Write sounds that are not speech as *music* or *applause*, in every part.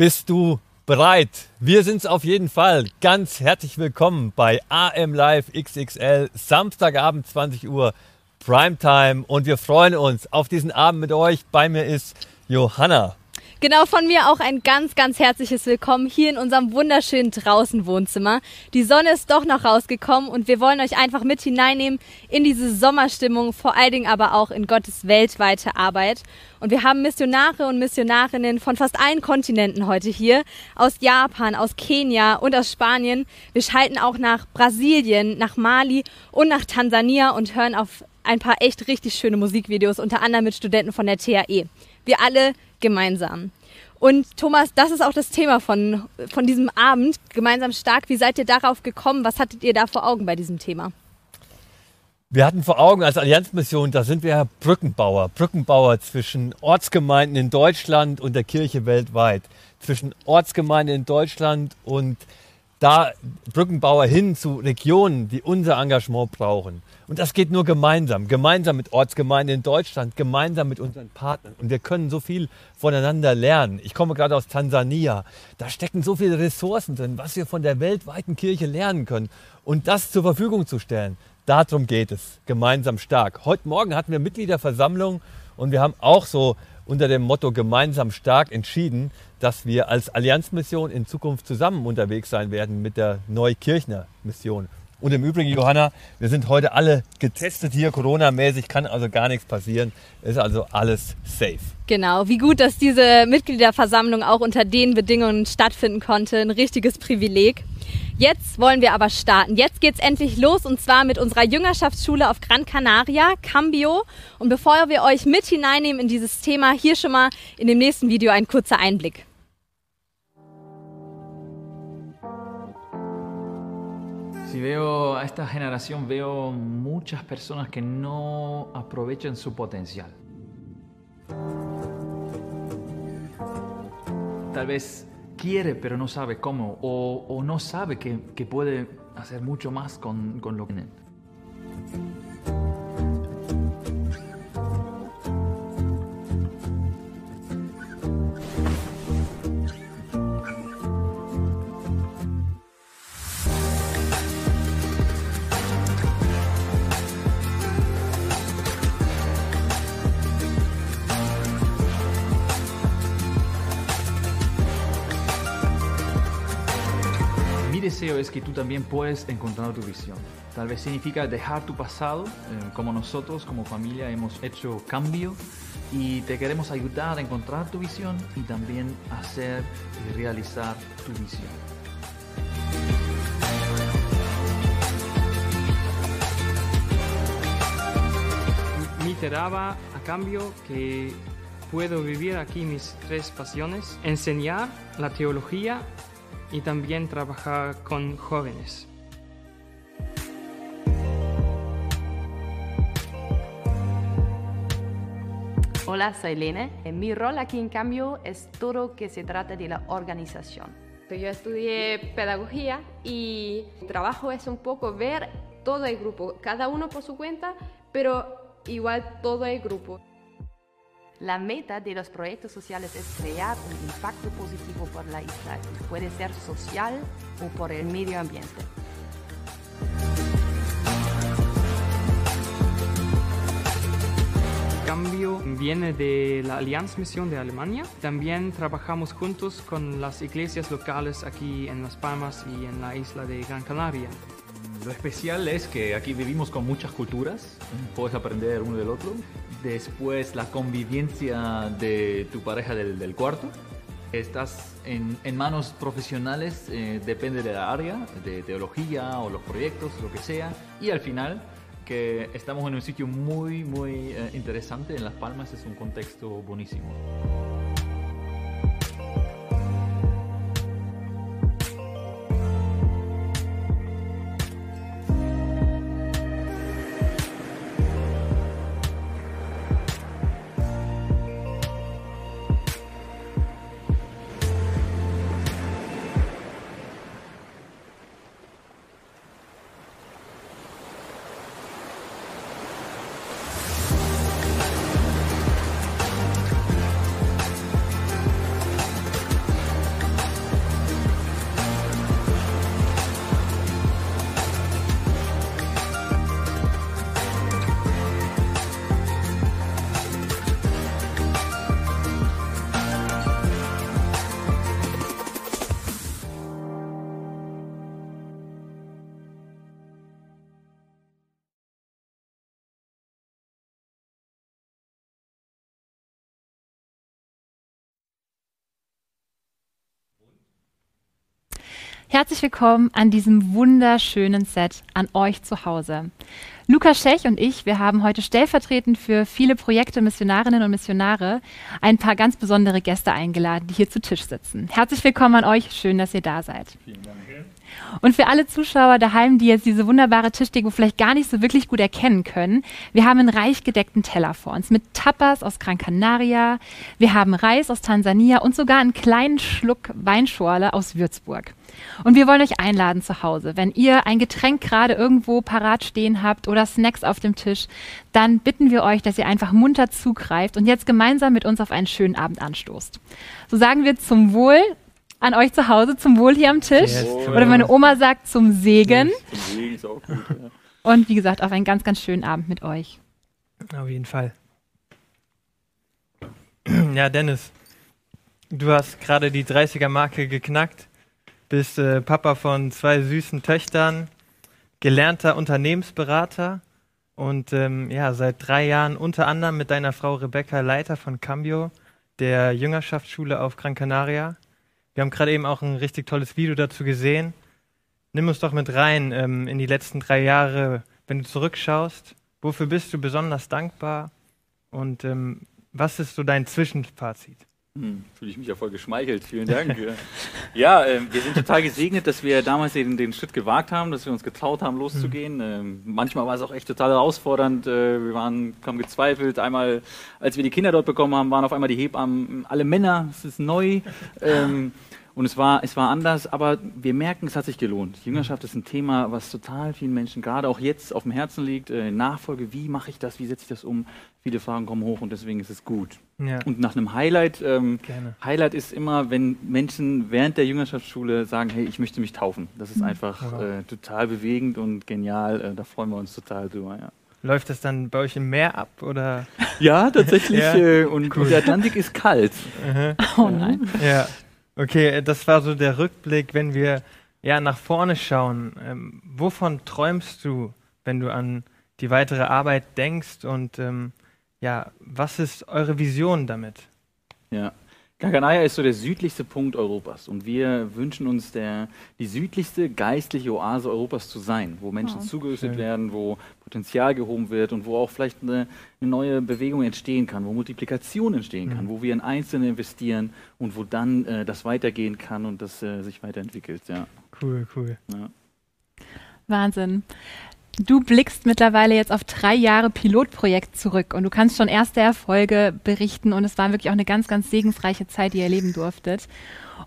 Bist du bereit? Wir sind es auf jeden Fall. Ganz herzlich willkommen bei AM Live XXL, Samstagabend 20 Uhr, Primetime. Und wir freuen uns auf diesen Abend mit euch. Bei mir ist Johanna. Genau, von mir auch ein ganz, ganz herzliches Willkommen hier in unserem wunderschönen Draußenwohnzimmer. Die Sonne ist doch noch rausgekommen und wir wollen euch einfach mit hineinnehmen in diese Sommerstimmung, vor allen Dingen aber auch in Gottes weltweite Arbeit. Und wir haben Missionare und Missionarinnen von fast allen Kontinenten heute hier, aus Japan, aus Kenia und aus Spanien. Wir schalten auch nach Brasilien, nach Mali und nach Tansania und hören auf ein paar echt richtig schöne Musikvideos, unter anderem mit Studenten von der TAE. Wir alle gemeinsam. Und Thomas, das ist auch das Thema von, von diesem Abend, gemeinsam stark. Wie seid ihr darauf gekommen? Was hattet ihr da vor Augen bei diesem Thema? Wir hatten vor Augen als Allianzmission, da sind wir Brückenbauer, Brückenbauer zwischen Ortsgemeinden in Deutschland und der Kirche weltweit, zwischen Ortsgemeinden in Deutschland und da Brückenbauer hin zu Regionen, die unser Engagement brauchen. Und das geht nur gemeinsam, gemeinsam mit Ortsgemeinden in Deutschland, gemeinsam mit unseren Partnern. Und wir können so viel voneinander lernen. Ich komme gerade aus Tansania. Da stecken so viele Ressourcen drin, was wir von der weltweiten Kirche lernen können. Und das zur Verfügung zu stellen, darum geht es, gemeinsam stark. Heute Morgen hatten wir Mitgliederversammlung und wir haben auch so unter dem Motto gemeinsam stark entschieden, dass wir als Allianzmission in Zukunft zusammen unterwegs sein werden mit der Neukirchner Mission. Und im Übrigen, Johanna, wir sind heute alle getestet hier, Corona-mäßig, kann also gar nichts passieren. Ist also alles safe. Genau, wie gut, dass diese Mitgliederversammlung auch unter den Bedingungen stattfinden konnte. Ein richtiges Privileg. Jetzt wollen wir aber starten. Jetzt geht's endlich los und zwar mit unserer Jüngerschaftsschule auf Gran Canaria, Cambio. Und bevor wir euch mit hineinnehmen in dieses Thema, hier schon mal in dem nächsten Video ein kurzer Einblick. Si veo a esta generación, veo muchas personas que no aprovechan su potencial. Tal vez quiere pero no sabe cómo o, o no sabe que, que, puede hacer mucho más con, con lo que tiene. Deseo es que tú también puedes encontrar tu visión. Tal vez significa dejar tu pasado, eh, como nosotros como familia hemos hecho cambio y te queremos ayudar a encontrar tu visión y también hacer y realizar tu visión. Mi te daba a cambio que puedo vivir aquí mis tres pasiones, enseñar la teología y también trabajar con jóvenes. Hola, soy Lene. Mi rol aquí en cambio es todo que se trata de la organización. Yo estudié pedagogía y mi trabajo es un poco ver todo el grupo, cada uno por su cuenta, pero igual todo el grupo. La meta de los proyectos sociales es crear un impacto positivo por la isla. Puede ser social o por el medio ambiente. Cambio viene de la Alianza Misión de Alemania. También trabajamos juntos con las iglesias locales aquí en Las Palmas y en la isla de Gran Canaria. Lo especial es que aquí vivimos con muchas culturas, puedes aprender uno del otro. Después la convivencia de tu pareja del, cuarto. Estás en, en manos profesionales, eh, depende de la área, de teología o los proyectos, lo que sea. Y al final, que estamos en un sitio muy, muy eh, interesante en Las Palmas, es un contexto buenísimo. Herzlich willkommen an diesem wunderschönen Set an euch zu Hause. Lukas Schech und ich, wir haben heute stellvertretend für viele Projekte Missionarinnen und Missionare ein paar ganz besondere Gäste eingeladen, die hier zu Tisch sitzen. Herzlich willkommen an euch, schön, dass ihr da seid. Vielen Dank. Und für alle Zuschauer daheim, die jetzt diese wunderbare Tischdeko vielleicht gar nicht so wirklich gut erkennen können, wir haben einen reich gedeckten Teller vor uns mit Tapas aus Gran Canaria, wir haben Reis aus Tansania und sogar einen kleinen Schluck Weinschorle aus Würzburg. Und wir wollen euch einladen zu Hause. Wenn ihr ein Getränk gerade irgendwo parat stehen habt oder Snacks auf dem Tisch, dann bitten wir euch, dass ihr einfach munter zugreift und jetzt gemeinsam mit uns auf einen schönen Abend anstoßt. So sagen wir zum Wohl an euch zu Hause zum Wohl hier am Tisch. Yes, Oder meine Oma sagt zum Segen. Zum Segen ist auch gut, ja. Und wie gesagt, auf einen ganz, ganz schönen Abend mit euch. Auf jeden Fall. *clears throat* Ja, Dennis, du hast gerade die 30er-Marke geknackt, bist äh, Papa von zwei süßen Töchtern, gelernter Unternehmensberater und ähm, ja, seit drei Jahren unter anderem mit deiner Frau Rebecca Leiter von Cambio, der Jüngerschaftsschule auf Gran Canaria. Wir haben gerade eben auch ein richtig tolles Video dazu gesehen. Nimm uns doch mit rein ähm, in die letzten drei Jahre, wenn du zurückschaust. Wofür bist du besonders dankbar? Und ähm, was ist so dein Zwischenfazit? Hm, Fühle ich mich ja voll geschmeichelt. Vielen Dank. ja, *laughs* äh, wir sind total gesegnet, dass wir damals den, den, Schritt gewagt haben, dass wir uns getraut haben, loszugehen. Mhm. Ähm, manchmal war es auch echt total herausfordernd. Äh, wir waren, haben gezweifelt. Einmal, als wir die Kinder dort bekommen haben, waren auf einmal die Hebammen alle Männer. Es ist neu. *laughs* Ähm, und es war, es war anders, aber wir merken, es hat sich gelohnt. Jüngerschaft ist ein Thema, was total vielen Menschen gerade auch jetzt auf dem Herzen liegt. Äh, Nachfolge, wie mache ich das, wie setze ich das um? Viele Fragen kommen hoch und deswegen ist es gut. Ja. Und nach einem Highlight, ähm, Highlight ist immer, wenn Menschen während der Jüngerschaftsschule sagen, hey, ich möchte mich taufen. Das ist mhm. einfach äh, total bewegend und genial. Äh, da freuen wir uns total drüber. Ja. Läuft das dann bei euch im Meer ab oder? Ja, tatsächlich. *laughs* ja. Äh, und, cool. der Atlantik ist kalt. *laughs* Oh nein. Ja. Okay, das war so der Rückblick, wenn wir ja nach vorne schauen. Ähm, wovon träumst du, wenn du an die weitere Arbeit denkst und ähm, ja, was ist eure Vision damit? Ja, Kaganaya ist so der südlichste Punkt Europas und wir wünschen uns der, die südlichste geistliche Oase Europas zu sein, wo Menschen oh. zugerüstet werden, wo Potenzial gehoben wird und wo auch vielleicht eine, eine neue Bewegung entstehen kann, wo Multiplikation entstehen kann, mhm. wo wir in Einzelne investieren und wo dann äh, das weitergehen kann und das äh, sich weiterentwickelt. Ja. Cool, cool. Ja. Wahnsinn. Du blickst mittlerweile jetzt auf drei Jahre Pilotprojekt zurück und du kannst schon erste Erfolge berichten und es war wirklich auch eine ganz, ganz segensreiche Zeit, die ihr erleben durftet.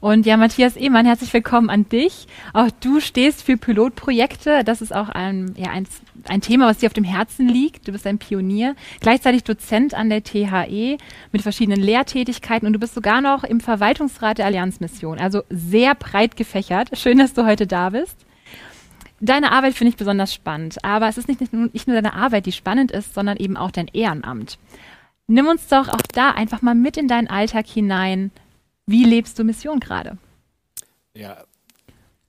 Und ja, Matthias Ehmann, herzlich willkommen an dich. Auch du stehst für Pilotprojekte. Das ist auch ein, ja, ein, ein Thema, was dir auf dem Herzen liegt. Du bist ein Pionier, gleichzeitig Dozent an der THE mit verschiedenen Lehrtätigkeiten und du bist sogar noch im Verwaltungsrat der Allianzmission. Also sehr breit gefächert. Schön, dass du heute da bist. Deine Arbeit finde ich besonders spannend, aber es ist nicht, nicht, nur deine Arbeit, die spannend ist, sondern eben auch dein Ehrenamt. Nimm uns doch auch da einfach mal mit in deinen Alltag hinein. Wie lebst du Mission gerade? Ja,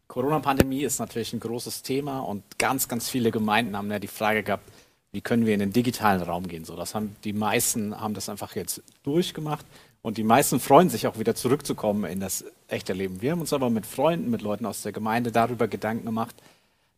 Corona-Pandemie ist natürlich ein großes Thema und ganz, ganz viele Gemeinden haben ja die Frage gehabt, wie können wir in den digitalen Raum gehen? So, das haben die meisten haben das einfach jetzt durchgemacht und die meisten freuen sich auch wieder zurückzukommen in das echte Leben. Wir haben uns aber mit Freunden, mit Leuten aus der Gemeinde darüber Gedanken gemacht,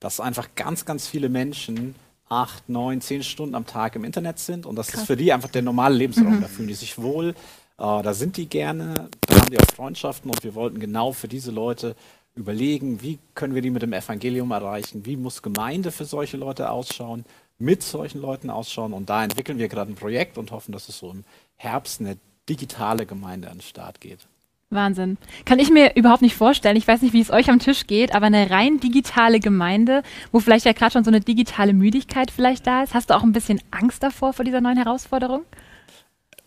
dass einfach ganz, ganz viele Menschen acht, neun, zehn Stunden am Tag im Internet sind und das Krass. ist für die einfach der normale Lebensraum. Mhm. Da fühlen die sich wohl, äh, da sind die gerne, da haben die auch Freundschaften und wir wollten genau für diese Leute überlegen, wie können wir die mit dem Evangelium erreichen, wie muss Gemeinde für solche Leute ausschauen, mit solchen Leuten ausschauen und da entwickeln wir gerade ein Projekt und hoffen, dass es so im Herbst eine digitale Gemeinde an den Start geht. Wahnsinn. Kann ich mir überhaupt nicht vorstellen. Ich weiß nicht, wie es euch am Tisch geht, aber eine rein digitale Gemeinde, wo vielleicht ja gerade schon so eine digitale Müdigkeit vielleicht da ist. Hast du auch ein bisschen Angst davor, vor dieser neuen Herausforderung?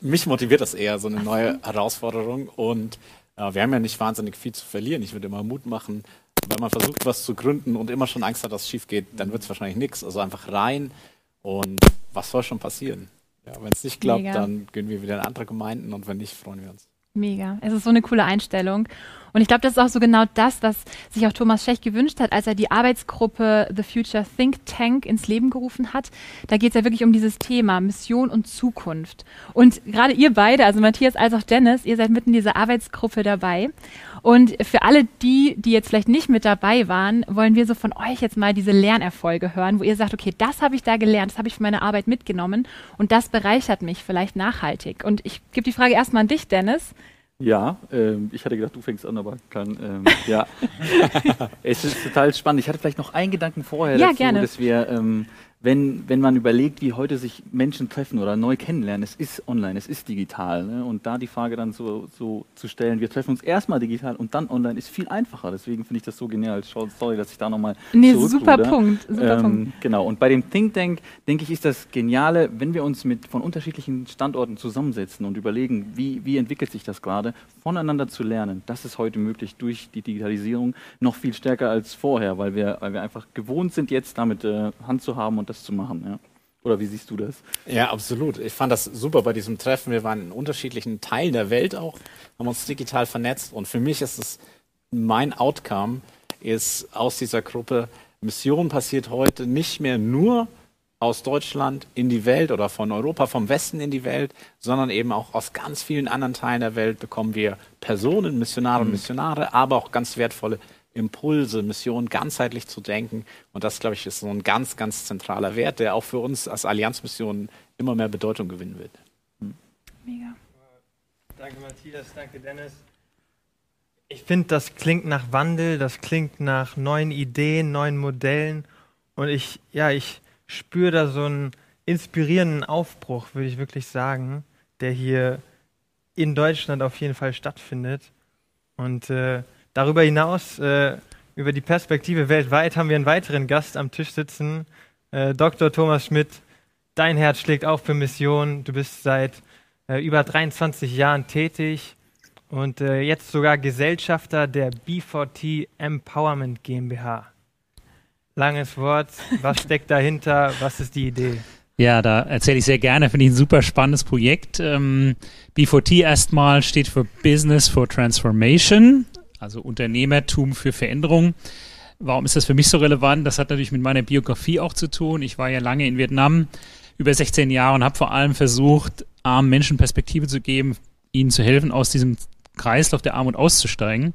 Mich motiviert das eher, so eine neue Herausforderung. Und äh, wir haben ja nicht wahnsinnig viel zu verlieren. Ich würde immer Mut machen, wenn man versucht, was zu gründen und immer schon Angst hat, dass es schief geht, dann wird es wahrscheinlich nichts. Also einfach rein und was soll schon passieren? Ja, wenn es nicht klappt, Mega. dann gehen wir wieder in andere Gemeinden und wenn nicht, freuen wir uns. Mega. Es ist so eine coole Einstellung. Und ich glaube, das ist auch so genau das, was sich auch Thomas Schech gewünscht hat, als er die Arbeitsgruppe The Future Think Tank ins Leben gerufen hat. Da geht es ja wirklich um dieses Thema Mission und Zukunft. Und gerade ihr beide, also Matthias als auch Dennis, ihr seid mitten in dieser Arbeitsgruppe dabei. Und für alle die, die jetzt vielleicht nicht mit dabei waren, wollen wir so von euch jetzt mal diese Lernerfolge hören, wo ihr sagt, okay, das habe ich da gelernt, das habe ich für meine Arbeit mitgenommen und das bereichert mich vielleicht nachhaltig. Und ich gebe die Frage erstmal an dich, Dennis. Ja, ähm, ich hatte gedacht, du fängst an, aber kann. Ähm, ja, *laughs* es ist total spannend. Ich hatte vielleicht noch einen Gedanken vorher ja, dazu, gerne. dass wir ähm, wenn, wenn man überlegt, wie heute sich Menschen treffen oder neu kennenlernen, es ist online, es ist digital. Ne? Und da die Frage dann so, so zu stellen, wir treffen uns erstmal digital und dann online, ist viel einfacher. Deswegen finde ich das so genial. Sorry, dass ich da nochmal Nee, super Punkt. Super ähm, Punkt. Genau. Und bei dem Think Tank, denke ich, ist das Geniale, wenn wir uns mit von unterschiedlichen Standorten zusammensetzen und überlegen, wie, wie entwickelt sich das gerade, voneinander zu lernen. Das ist heute möglich durch die Digitalisierung noch viel stärker als vorher, weil wir, weil wir einfach gewohnt sind, jetzt damit äh, Hand zu haben und das zu machen. Ja. Oder wie siehst du das? Ja, absolut. Ich fand das super bei diesem Treffen. Wir waren in unterschiedlichen Teilen der Welt auch, haben uns digital vernetzt. Und für mich ist es mein Outcome, ist aus dieser Gruppe, Mission passiert heute nicht mehr nur aus Deutschland in die Welt oder von Europa, vom Westen in die Welt, sondern eben auch aus ganz vielen anderen Teilen der Welt bekommen wir Personen, Missionare und mhm. Missionare, aber auch ganz wertvolle Impulse, Missionen ganzheitlich zu denken. Und das, glaube ich, ist so ein ganz, ganz zentraler Wert, der auch für uns als Allianzmission immer mehr Bedeutung gewinnen wird. Hm. Mega. Danke, Matthias. Danke, Dennis. Ich finde, das klingt nach Wandel, das klingt nach neuen Ideen, neuen Modellen. Und ich, ja, ich spüre da so einen inspirierenden Aufbruch, würde ich wirklich sagen, der hier in Deutschland auf jeden Fall stattfindet. Und äh, Darüber hinaus, äh, über die Perspektive weltweit, haben wir einen weiteren Gast am Tisch sitzen, äh, Dr. Thomas Schmidt. Dein Herz schlägt auch für Mission. Du bist seit äh, über 23 Jahren tätig und äh, jetzt sogar Gesellschafter der B4T Empowerment GmbH. Langes Wort. Was steckt dahinter? Was ist die Idee? Ja, da erzähle ich sehr gerne. Finde ich ein super spannendes Projekt. Ähm, B4T erstmal steht für Business for Transformation also Unternehmertum für Veränderung. Warum ist das für mich so relevant? Das hat natürlich mit meiner Biografie auch zu tun. Ich war ja lange in Vietnam, über 16 Jahre und habe vor allem versucht, armen Menschen Perspektive zu geben, ihnen zu helfen, aus diesem Kreislauf der Armut auszusteigen.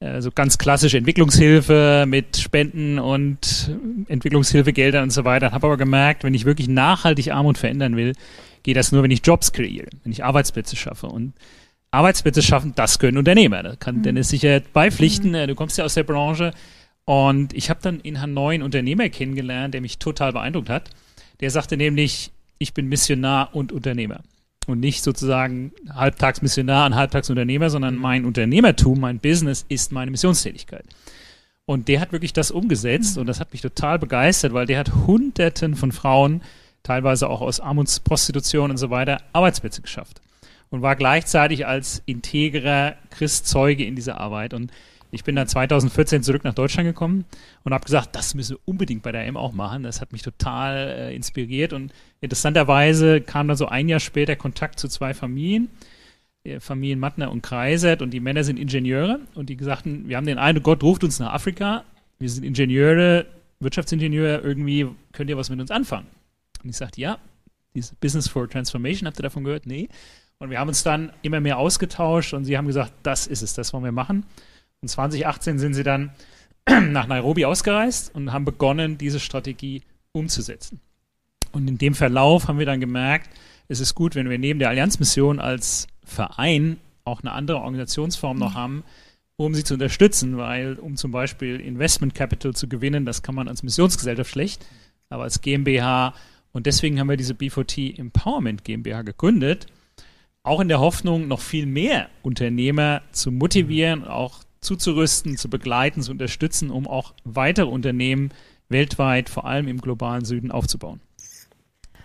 Also ganz klassische Entwicklungshilfe mit Spenden und Entwicklungshilfegeldern und so weiter. Habe aber gemerkt, wenn ich wirklich nachhaltig Armut verändern will, geht das nur, wenn ich Jobs kreiere, wenn ich Arbeitsplätze schaffe. Und Arbeitsplätze schaffen, das können Unternehmer. Da kann mhm. Dennis sicher beipflichten. Mhm. Du kommst ja aus der Branche. Und ich habe dann in Hanoi einen Unternehmer kennengelernt, der mich total beeindruckt hat. Der sagte nämlich, ich bin Missionar und Unternehmer. Und nicht sozusagen halbtags Missionar und halbtags Unternehmer, sondern mhm. mein Unternehmertum, mein Business ist meine Missionstätigkeit. Und der hat wirklich das umgesetzt mhm. und das hat mich total begeistert, weil der hat Hunderten von Frauen, teilweise auch aus Armutsprostitution und so weiter, Arbeitsplätze geschafft und war gleichzeitig als integrer Christzeuge in dieser Arbeit. Und ich bin dann 2014 zurück nach Deutschland gekommen und habe gesagt, das müssen wir unbedingt bei der M auch machen. Das hat mich total äh, inspiriert und interessanterweise kam dann so ein Jahr später Kontakt zu zwei Familien, Familien Mattner und Kreisert und die Männer sind Ingenieure und die sagten, wir haben den Eindruck, Gott ruft uns nach Afrika, wir sind Ingenieure, Wirtschaftsingenieure, irgendwie könnt ihr was mit uns anfangen. Und ich sagte, ja, dieses Business for Transformation, habt ihr davon gehört? Nee. Und wir haben uns dann immer mehr ausgetauscht und sie haben gesagt, das ist es, das wollen wir machen. Und 2018 sind sie dann *clears throat* nach Nairobi ausgereist und haben begonnen, diese Strategie umzusetzen. Und in dem Verlauf haben wir dann gemerkt, es ist gut, wenn wir neben der Allianzmission als Verein auch eine andere Organisationsform noch haben, um sie zu unterstützen, weil um zum Beispiel Investment Capital zu gewinnen, das kann man als Missionsgesellschaft schlecht, aber als GmbH und deswegen haben wir diese B4T Empowerment GmbH gegründet, auch in der Hoffnung, noch viel mehr Unternehmer zu motivieren, auch zuzurüsten, zu begleiten, zu unterstützen, um auch weitere Unternehmen weltweit, vor allem im globalen Süden, aufzubauen.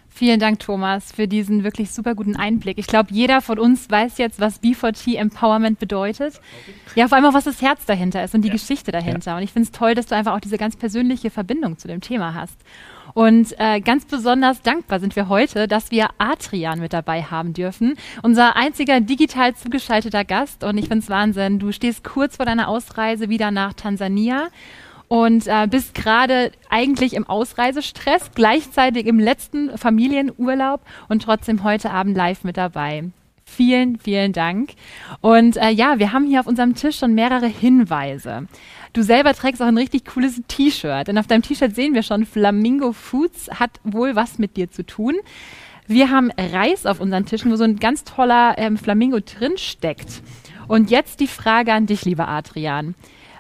Vielen Dank, Thomas, für diesen wirklich super guten Einblick. Ich glaube, jeder von uns weiß jetzt, was B4T Empowerment bedeutet. Ja, vor allem auch, was das Herz dahinter ist und die ja. Geschichte dahinter. Ja. Und ich finde es toll, dass du einfach auch diese ganz persönliche Verbindung zu dem Thema hast. Und äh, ganz besonders dankbar sind wir heute, dass wir Adrian mit dabei haben dürfen. Unser einziger digital zugeschalteter Gast. Und ich finde es Wahnsinn. Du stehst kurz vor deiner Ausreise wieder nach Tansania und äh, bist gerade eigentlich im Ausreisestress, gleichzeitig im letzten Familienurlaub und trotzdem heute Abend live mit dabei. Vielen, vielen Dank. Und äh, ja, wir haben hier auf unserem Tisch schon mehrere Hinweise. Du selber trägst auch ein richtig cooles T-Shirt. Denn auf deinem T-Shirt sehen wir schon, Flamingo Foods hat wohl was mit dir zu tun. Wir haben Reis auf unseren Tischen, wo so ein ganz toller ähm, Flamingo drin steckt. Und jetzt die Frage an dich, lieber Adrian.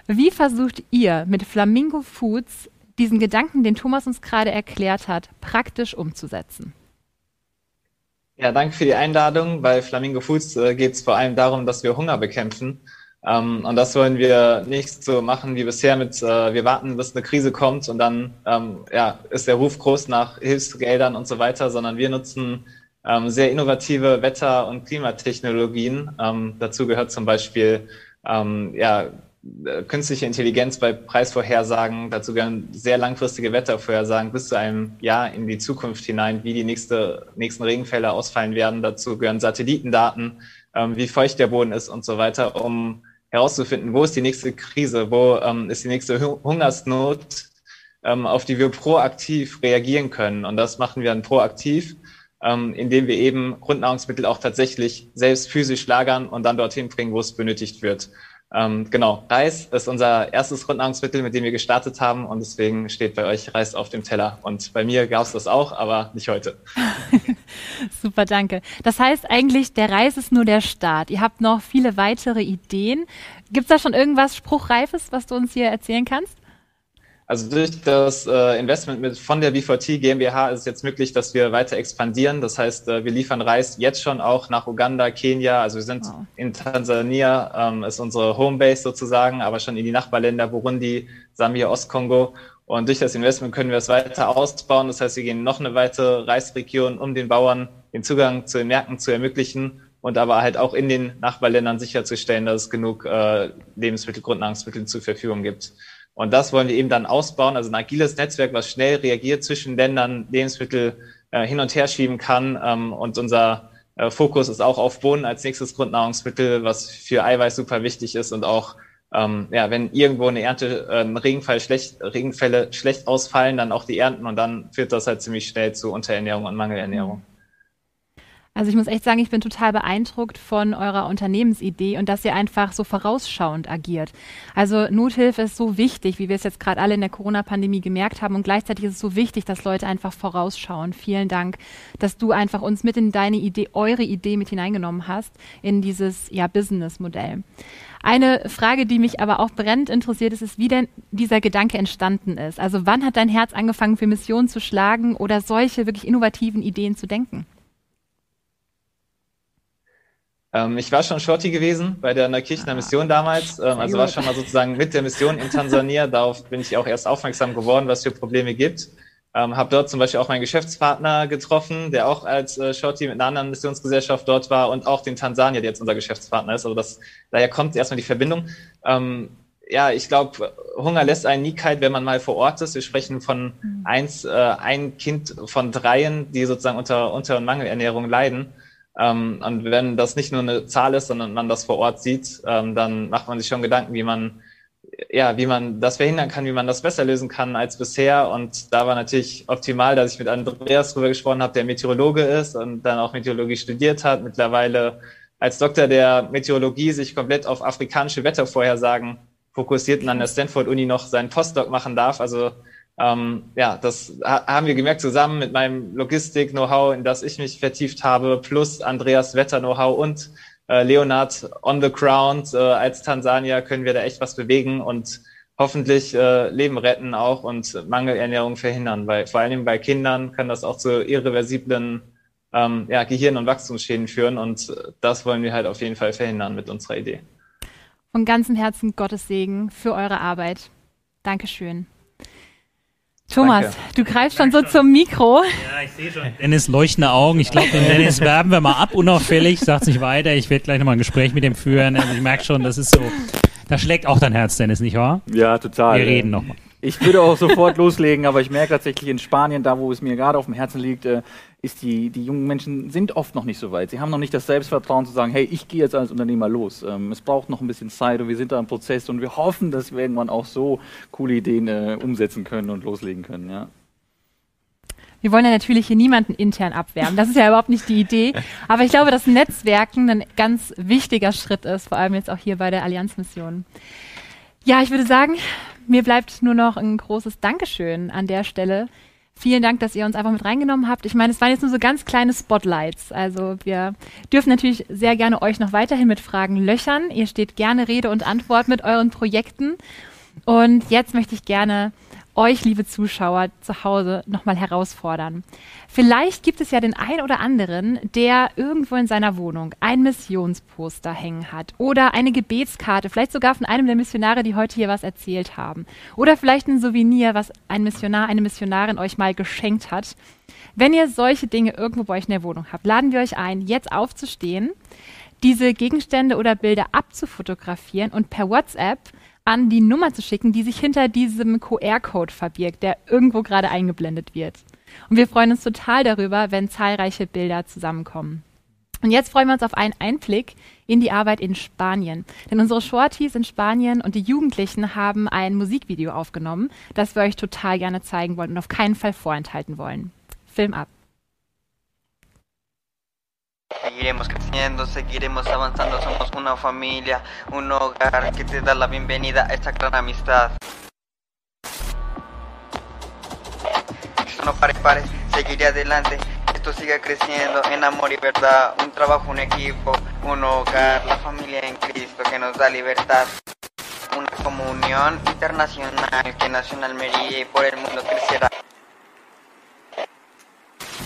Wie versucht ihr mit Flamingo Foods diesen Gedanken, den Thomas uns gerade erklärt hat, praktisch umzusetzen? Ja, danke für die Einladung. Bei Flamingo Foods äh, geht es vor allem darum, dass wir Hunger bekämpfen. Ähm, und das wollen wir nicht so machen wie bisher mit, äh, wir warten, bis eine Krise kommt und dann ähm, ja, ist der Ruf groß nach Hilfsgeldern und so weiter, sondern wir nutzen ähm, sehr innovative Wetter- und Klimatechnologien. Ähm, dazu gehört zum Beispiel ähm, ja, äh, künstliche Intelligenz bei Preisvorhersagen, dazu gehören sehr langfristige Wettervorhersagen bis zu einem Jahr in die Zukunft hinein, wie die nächste, nächsten Regenfälle ausfallen werden. Dazu gehören Satellitendaten, ähm, wie feucht der Boden ist und so weiter, um herauszufinden, wo ist die nächste Krise, wo ähm, ist die nächste Hungersnot, ähm, auf die wir proaktiv reagieren können. Und das machen wir dann proaktiv, ähm, indem wir eben Grundnahrungsmittel auch tatsächlich selbst physisch lagern und dann dorthin bringen, wo es benötigt wird. Ähm, genau, Reis ist unser erstes Grundnahrungsmittel, mit dem wir gestartet haben und deswegen steht bei euch Reis auf dem Teller. Und bei mir gab es das auch, aber nicht heute. *laughs* Super, danke. Das heißt eigentlich, der Reis ist nur der Start. Ihr habt noch viele weitere Ideen. Gibt es da schon irgendwas Spruchreifes, was du uns hier erzählen kannst? Also durch das äh, Investment mit, von der B4T GmbH ist es jetzt möglich, dass wir weiter expandieren. Das heißt, äh, wir liefern Reis jetzt schon auch nach Uganda, Kenia. Also wir sind wow. in Tansania, ähm, ist unsere Homebase sozusagen, aber schon in die Nachbarländer Burundi, Sambia, Ostkongo. Und durch das Investment können wir es weiter ausbauen. Das heißt, wir gehen noch eine weitere Reisregion, um den Bauern den Zugang zu den Märkten zu ermöglichen und aber halt auch in den Nachbarländern sicherzustellen, dass es genug äh, Lebensmittel, Grundnahrungsmittel zur Verfügung gibt. Und das wollen wir eben dann ausbauen, also ein agiles Netzwerk, was schnell reagiert zwischen Ländern, Lebensmittel äh, hin und her schieben kann. Ähm, und unser äh, Fokus ist auch auf Bohnen als nächstes Grundnahrungsmittel, was für Eiweiß super wichtig ist und auch ähm, ja, wenn irgendwo eine Ernte, äh, ein Regenfall schlecht, Regenfälle schlecht ausfallen, dann auch die Ernten und dann führt das halt ziemlich schnell zu Unterernährung und Mangelernährung. Also ich muss echt sagen, ich bin total beeindruckt von eurer Unternehmensidee und dass ihr einfach so vorausschauend agiert. Also Nothilfe ist so wichtig, wie wir es jetzt gerade alle in der Corona-Pandemie gemerkt haben und gleichzeitig ist es so wichtig, dass Leute einfach vorausschauen. Vielen Dank, dass du einfach uns mit in deine Idee, eure Idee mit hineingenommen hast in dieses ja, Business-Modell. Eine Frage, die mich aber auch brennend interessiert, ist, ist, wie denn dieser Gedanke entstanden ist. Also wann hat dein Herz angefangen, für Missionen zu schlagen oder solche wirklich innovativen Ideen zu denken? Ähm, ich war schon Shorty gewesen bei der Neukirchener Mission damals, ähm, also war schon mal sozusagen mit der Mission in Tansania. *laughs* Darauf bin ich auch erst aufmerksam geworden, was für Probleme gibt. Ähm, habe dort zum Beispiel auch meinen Geschäftspartner getroffen, der auch als äh, Shorty mit einer anderen Missionsgesellschaft dort war und auch den Tansanier, der jetzt unser Geschäftspartner ist. Also das, daher kommt erstmal die Verbindung. Ähm, ja, ich glaube, Hunger lässt einen nie kalt, wenn man mal vor Ort ist. Wir sprechen von mhm. eins, äh, ein Kind von dreien, die sozusagen unter Unter- und Mangelernährung leiden. Ähm, und wenn das nicht nur eine Zahl ist, sondern man das vor Ort sieht, ähm, dann macht man sich schon Gedanken, wie man, ja, wie man das verhindern kann, wie man das besser lösen kann als bisher. Und da war natürlich optimal, dass ich mit Andreas drüber gesprochen habe, der Meteorologe ist und dann auch Meteorologie studiert hat, mittlerweile als Doktor der Meteorologie sich komplett auf afrikanische Wettervorhersagen fokussiert und an der Stanford Uni noch seinen Postdoc machen darf. Also ähm, ja, das ha haben wir gemerkt zusammen mit meinem Logistik-Know-how, in das ich mich vertieft habe, plus Andreas Wetter-Know-how und äh, Leonard on the ground. Äh, als Tansanier können wir da echt was bewegen und hoffentlich äh, Leben retten auch und Mangelernährung verhindern, weil vor allem bei Kindern kann das auch zu irreversiblen ähm, ja, Gehirn- und Wachstumsschäden führen und das wollen wir halt auf jeden Fall verhindern mit unserer Idee. Von ganzem Herzen Gottes Segen für eure Arbeit. Dankeschön. Thomas, Danke. du greifst schon so zum Mikro. Ja, ich sehe schon. Dennis leuchtende Augen. Ich glaube, den Dennis werben wir mal ab, unauffällig. Sagt nicht weiter. Ich werde gleich nochmal ein Gespräch mit dem führen. Also ich merke schon, das ist so. Da schlägt auch dein Herz, Dennis, nicht wahr? Ja, total. Wir reden nochmal. Ich würde auch sofort *laughs* loslegen, aber ich merke tatsächlich in Spanien, da wo es mir gerade auf dem Herzen liegt, äh, ist die, die jungen Menschen sind oft noch nicht so weit. Sie haben noch nicht das Selbstvertrauen zu sagen, hey, ich gehe jetzt als Unternehmer los. Ähm, es braucht noch ein bisschen Zeit und wir sind da im Prozess und wir hoffen, dass wir irgendwann auch so coole Ideen äh, umsetzen können und loslegen können. Ja. Wir wollen ja natürlich hier niemanden intern abwerben. Das ist ja überhaupt nicht die Idee. Aber ich glaube, dass Netzwerken ein ganz wichtiger Schritt ist, vor allem jetzt auch hier bei der Allianzmission. Ja, ich würde sagen, mir bleibt nur noch ein großes Dankeschön an der Stelle. Vielen Dank, dass ihr uns einfach mit reingenommen habt. Ich meine, es waren jetzt nur so ganz kleine Spotlights. Also wir dürfen natürlich sehr gerne euch noch weiterhin mit Fragen löchern. Ihr steht gerne Rede und Antwort mit euren Projekten. Und jetzt möchte ich gerne euch, liebe Zuschauer zu Hause, nochmal herausfordern. Vielleicht gibt es ja den einen oder anderen, der irgendwo in seiner Wohnung ein Missionsposter hängen hat oder eine Gebetskarte, vielleicht sogar von einem der Missionare, die heute hier was erzählt haben. Oder vielleicht ein Souvenir, was ein Missionar, eine Missionarin euch mal geschenkt hat. Wenn ihr solche Dinge irgendwo bei euch in der Wohnung habt, laden wir euch ein, jetzt aufzustehen, diese Gegenstände oder Bilder abzufotografieren und per WhatsApp an die Nummer zu schicken, die sich hinter diesem QR-Code verbirgt, der irgendwo gerade eingeblendet wird. Und wir freuen uns total darüber, wenn zahlreiche Bilder zusammenkommen. Und jetzt freuen wir uns auf einen Einblick in die Arbeit in Spanien. Denn unsere Shorties in Spanien und die Jugendlichen haben ein Musikvideo aufgenommen, das wir euch total gerne zeigen wollen und auf keinen Fall vorenthalten wollen. Film ab. Seguiremos creciendo, seguiremos avanzando, somos una familia, un hogar que te da la bienvenida a esta gran amistad. Esto no pare, pare, seguiré adelante, esto sigue creciendo en amor y verdad, un trabajo, un equipo, un hogar, la familia en Cristo que nos da libertad. Una comunión internacional que nació en Almería y por el mundo crecerá.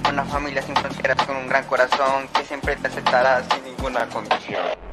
Una familia sin fronteras con un gran corazón que siempre te aceptará sin ninguna condición.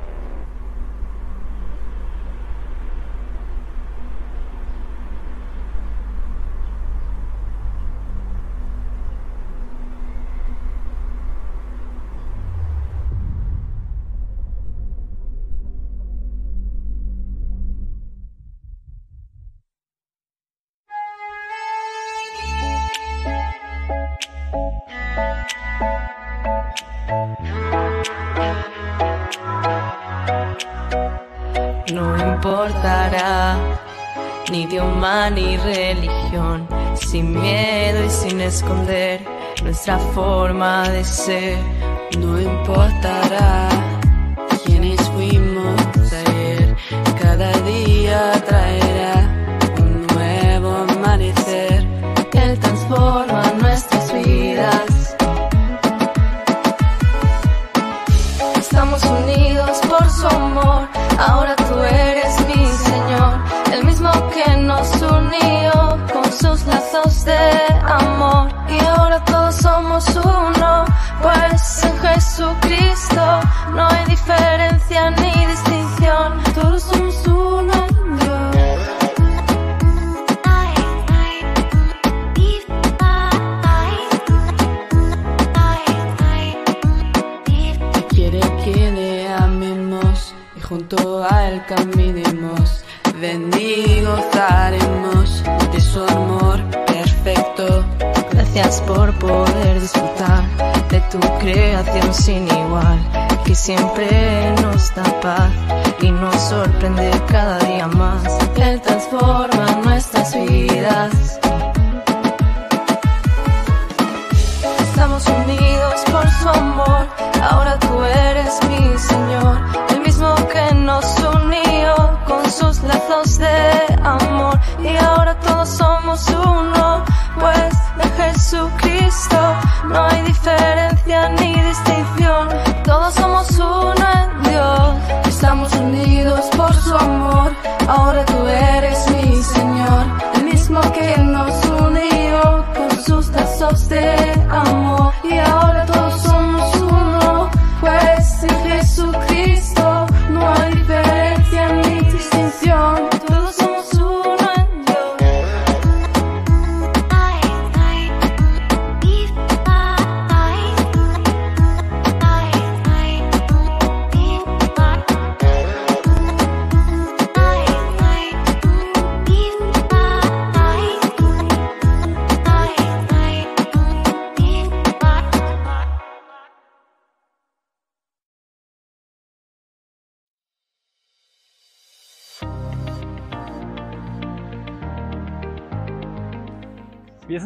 Forma de ser.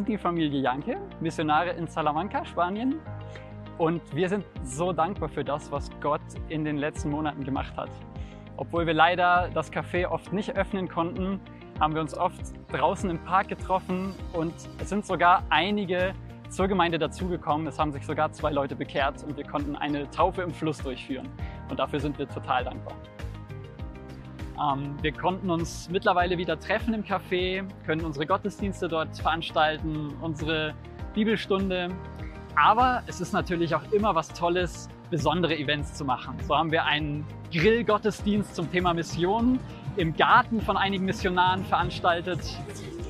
Die Familie Janke, Missionare in Salamanca, Spanien. Und wir sind so dankbar für das, was Gott in den letzten Monaten gemacht hat. Obwohl wir leider das Café oft nicht öffnen konnten, haben wir uns oft draußen im Park getroffen und es sind sogar einige zur Gemeinde dazugekommen. Es haben sich sogar zwei Leute bekehrt und wir konnten eine Taufe im Fluss durchführen. Und dafür sind wir total dankbar. Ähm, wir konnten uns mittlerweile wieder treffen im Café, können unsere Gottesdienste dort veranstalten, unsere Bibelstunde. Aber es ist natürlich auch immer was Tolles, besondere Events zu machen. So haben wir einen Grillgottesdienst zum Thema Mission im Garten von einigen Missionaren veranstaltet.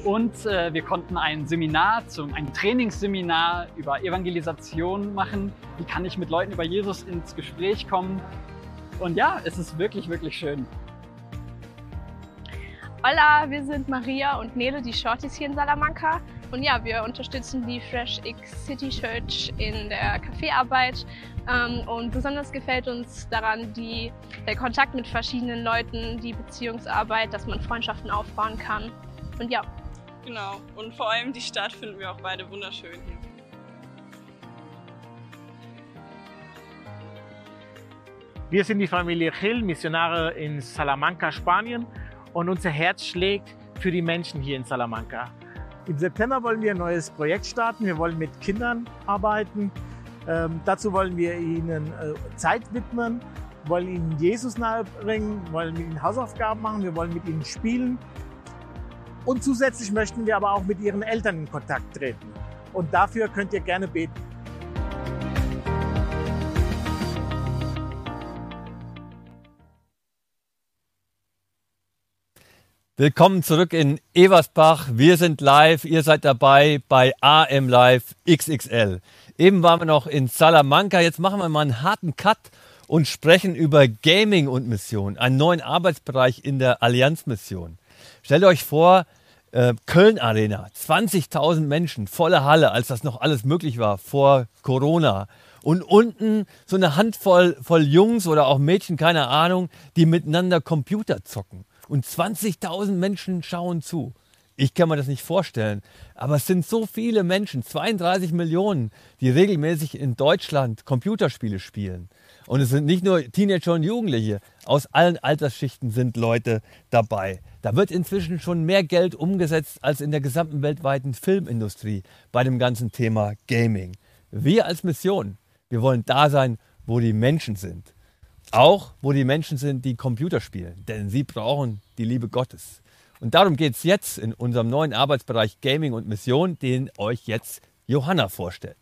Und äh, wir konnten ein Seminar, zum, ein Trainingsseminar über Evangelisation machen. Wie kann ich mit Leuten über Jesus ins Gespräch kommen? Und ja, es ist wirklich, wirklich schön. Hola, wir sind Maria und Nele, die Shorties hier in Salamanca. Und ja, wir unterstützen die Fresh X City Church in der Kaffeearbeit. Ähm, und besonders gefällt uns daran die, der Kontakt mit verschiedenen Leuten, die Beziehungsarbeit, dass man Freundschaften aufbauen kann. Und ja. Genau. Und vor allem die Stadt finden wir auch beide wunderschön hier. Wir sind die Familie Gil, Missionare in Salamanca, Spanien und unser Herz schlägt für die Menschen hier in Salamanca. Im September wollen wir ein neues Projekt starten. Wir wollen mit Kindern arbeiten. Ähm, dazu wollen wir ihnen äh, Zeit widmen, wollen ihnen Jesus nahebringen, wollen mit ihnen Hausaufgaben machen, wir wollen mit ihnen spielen. Und zusätzlich möchten wir aber auch mit ihren Eltern in Kontakt treten. Und dafür könnt ihr gerne beten. Willkommen zurück in Eversbach. Wir sind live. Ihr seid dabei bei AM Live XXL. Eben waren wir noch in Salamanca. Jetzt machen wir mal einen harten Cut und sprechen über Gaming und Mission, einen neuen Arbeitsbereich in der Allianz-Mission. Stellt euch vor, äh, Köln Arena, 20.000 Menschen, volle Halle, als das noch alles möglich war vor Corona. Und unten so eine Handvoll voll Jungs oder auch Mädchen, keine Ahnung, die miteinander Computer zocken und 20.000 Menschen schauen zu. Ich kann mir das nicht vorstellen. Aber es sind so viele Menschen, 32 Millionen, die regelmäßig in Deutschland Computerspiele spielen. Und es sind nicht nur Teenager und Jugendliche. Aus allen Altersschichten sind Leute dabei. Da wird inzwischen schon mehr Geld umgesetzt als in der gesamten weltweiten Filmindustrie bei dem ganzen Thema Gaming. Wir als Mission, wir wollen da sein, wo die Menschen sind. Auch wo die Menschen sind, die Computer spielen. Denn sie brauchen die Liebe Gottes. Und darum geht es jetzt in unserem neuen Arbeitsbereich Gaming und Mission, den euch jetzt Johanna vorstellt.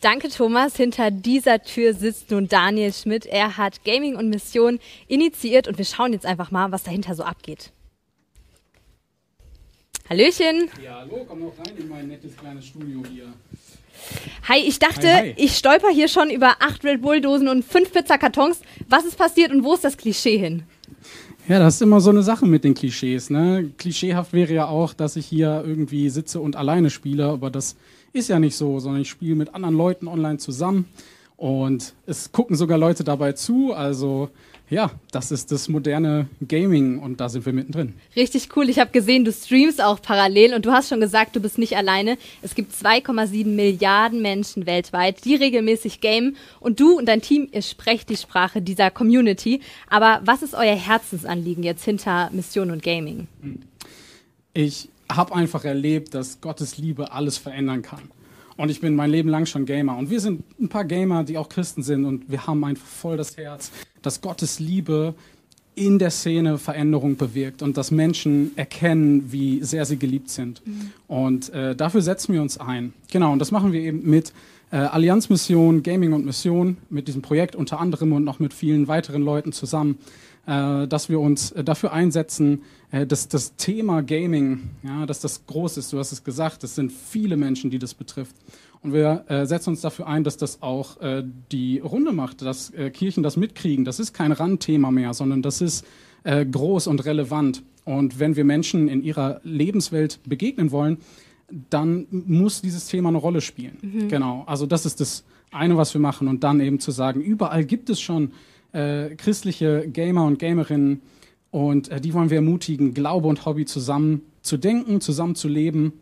Danke, Thomas. Hinter dieser Tür sitzt nun Daniel Schmidt. Er hat Gaming und Mission initiiert und wir schauen jetzt einfach mal, was dahinter so abgeht. Hallöchen. Ja, hallo, komm noch rein in mein nettes kleines Studio hier. Hi, ich dachte, Hi, hi. ich stolper hier schon über acht Red Bull-Dosen und fünf Pizzakartons. Was ist passiert und wo ist das Klischee hin? Ja, das ist immer so eine Sache mit den Klischees. Ne? Klischeehaft wäre ja auch, dass ich hier irgendwie sitze und alleine spiele, aber das ist ja nicht so, sondern ich spiele mit anderen Leuten online zusammen und es gucken sogar Leute dabei zu. Also ja, das ist das moderne Gaming und da sind wir mittendrin. Richtig cool. Ich habe gesehen, du streamst auch parallel und du hast schon gesagt, du bist nicht alleine. Es gibt 2,7 Milliarden Menschen weltweit, die regelmäßig gamen und du und dein Team, ihr sprecht die Sprache dieser Community. Aber was ist euer Herzensanliegen jetzt hinter Mission und Gaming? Ich habe einfach erlebt, dass Gottes Liebe alles verändern kann. Und ich bin mein Leben lang schon Gamer. Und wir sind ein paar Gamer, die auch Christen sind. Und wir haben einfach voll das Herz, dass Gottes Liebe in der Szene Veränderung bewirkt und dass Menschen erkennen, wie sehr sie geliebt sind. Mhm. Und äh, dafür setzen wir uns ein. Genau, und das machen wir eben mit äh, Allianzmission, Gaming und Mission, mit diesem Projekt unter anderem und noch mit vielen weiteren Leuten zusammen, dass wir uns äh, dafür einsetzen, äh, dass das Thema Gaming, ja, dass das groß ist. Du hast es gesagt, es sind viele Menschen, die das betrifft. Und wir äh, setzen uns dafür ein, dass das auch äh, die Runde macht, dass äh, Kirchen das mitkriegen. Das ist kein Randthema mehr, sondern das ist äh, groß und relevant. Und wenn wir Menschen in ihrer Lebenswelt begegnen wollen, dann muss dieses Thema eine Rolle spielen. Mhm. Genau. Also das ist das eine, was wir machen. Und dann eben zu sagen, überall gibt es schon äh, christliche Gamer und Gamerinnen und äh, die wollen wir ermutigen, Glaube und Hobby zu denken, zusammen zu leben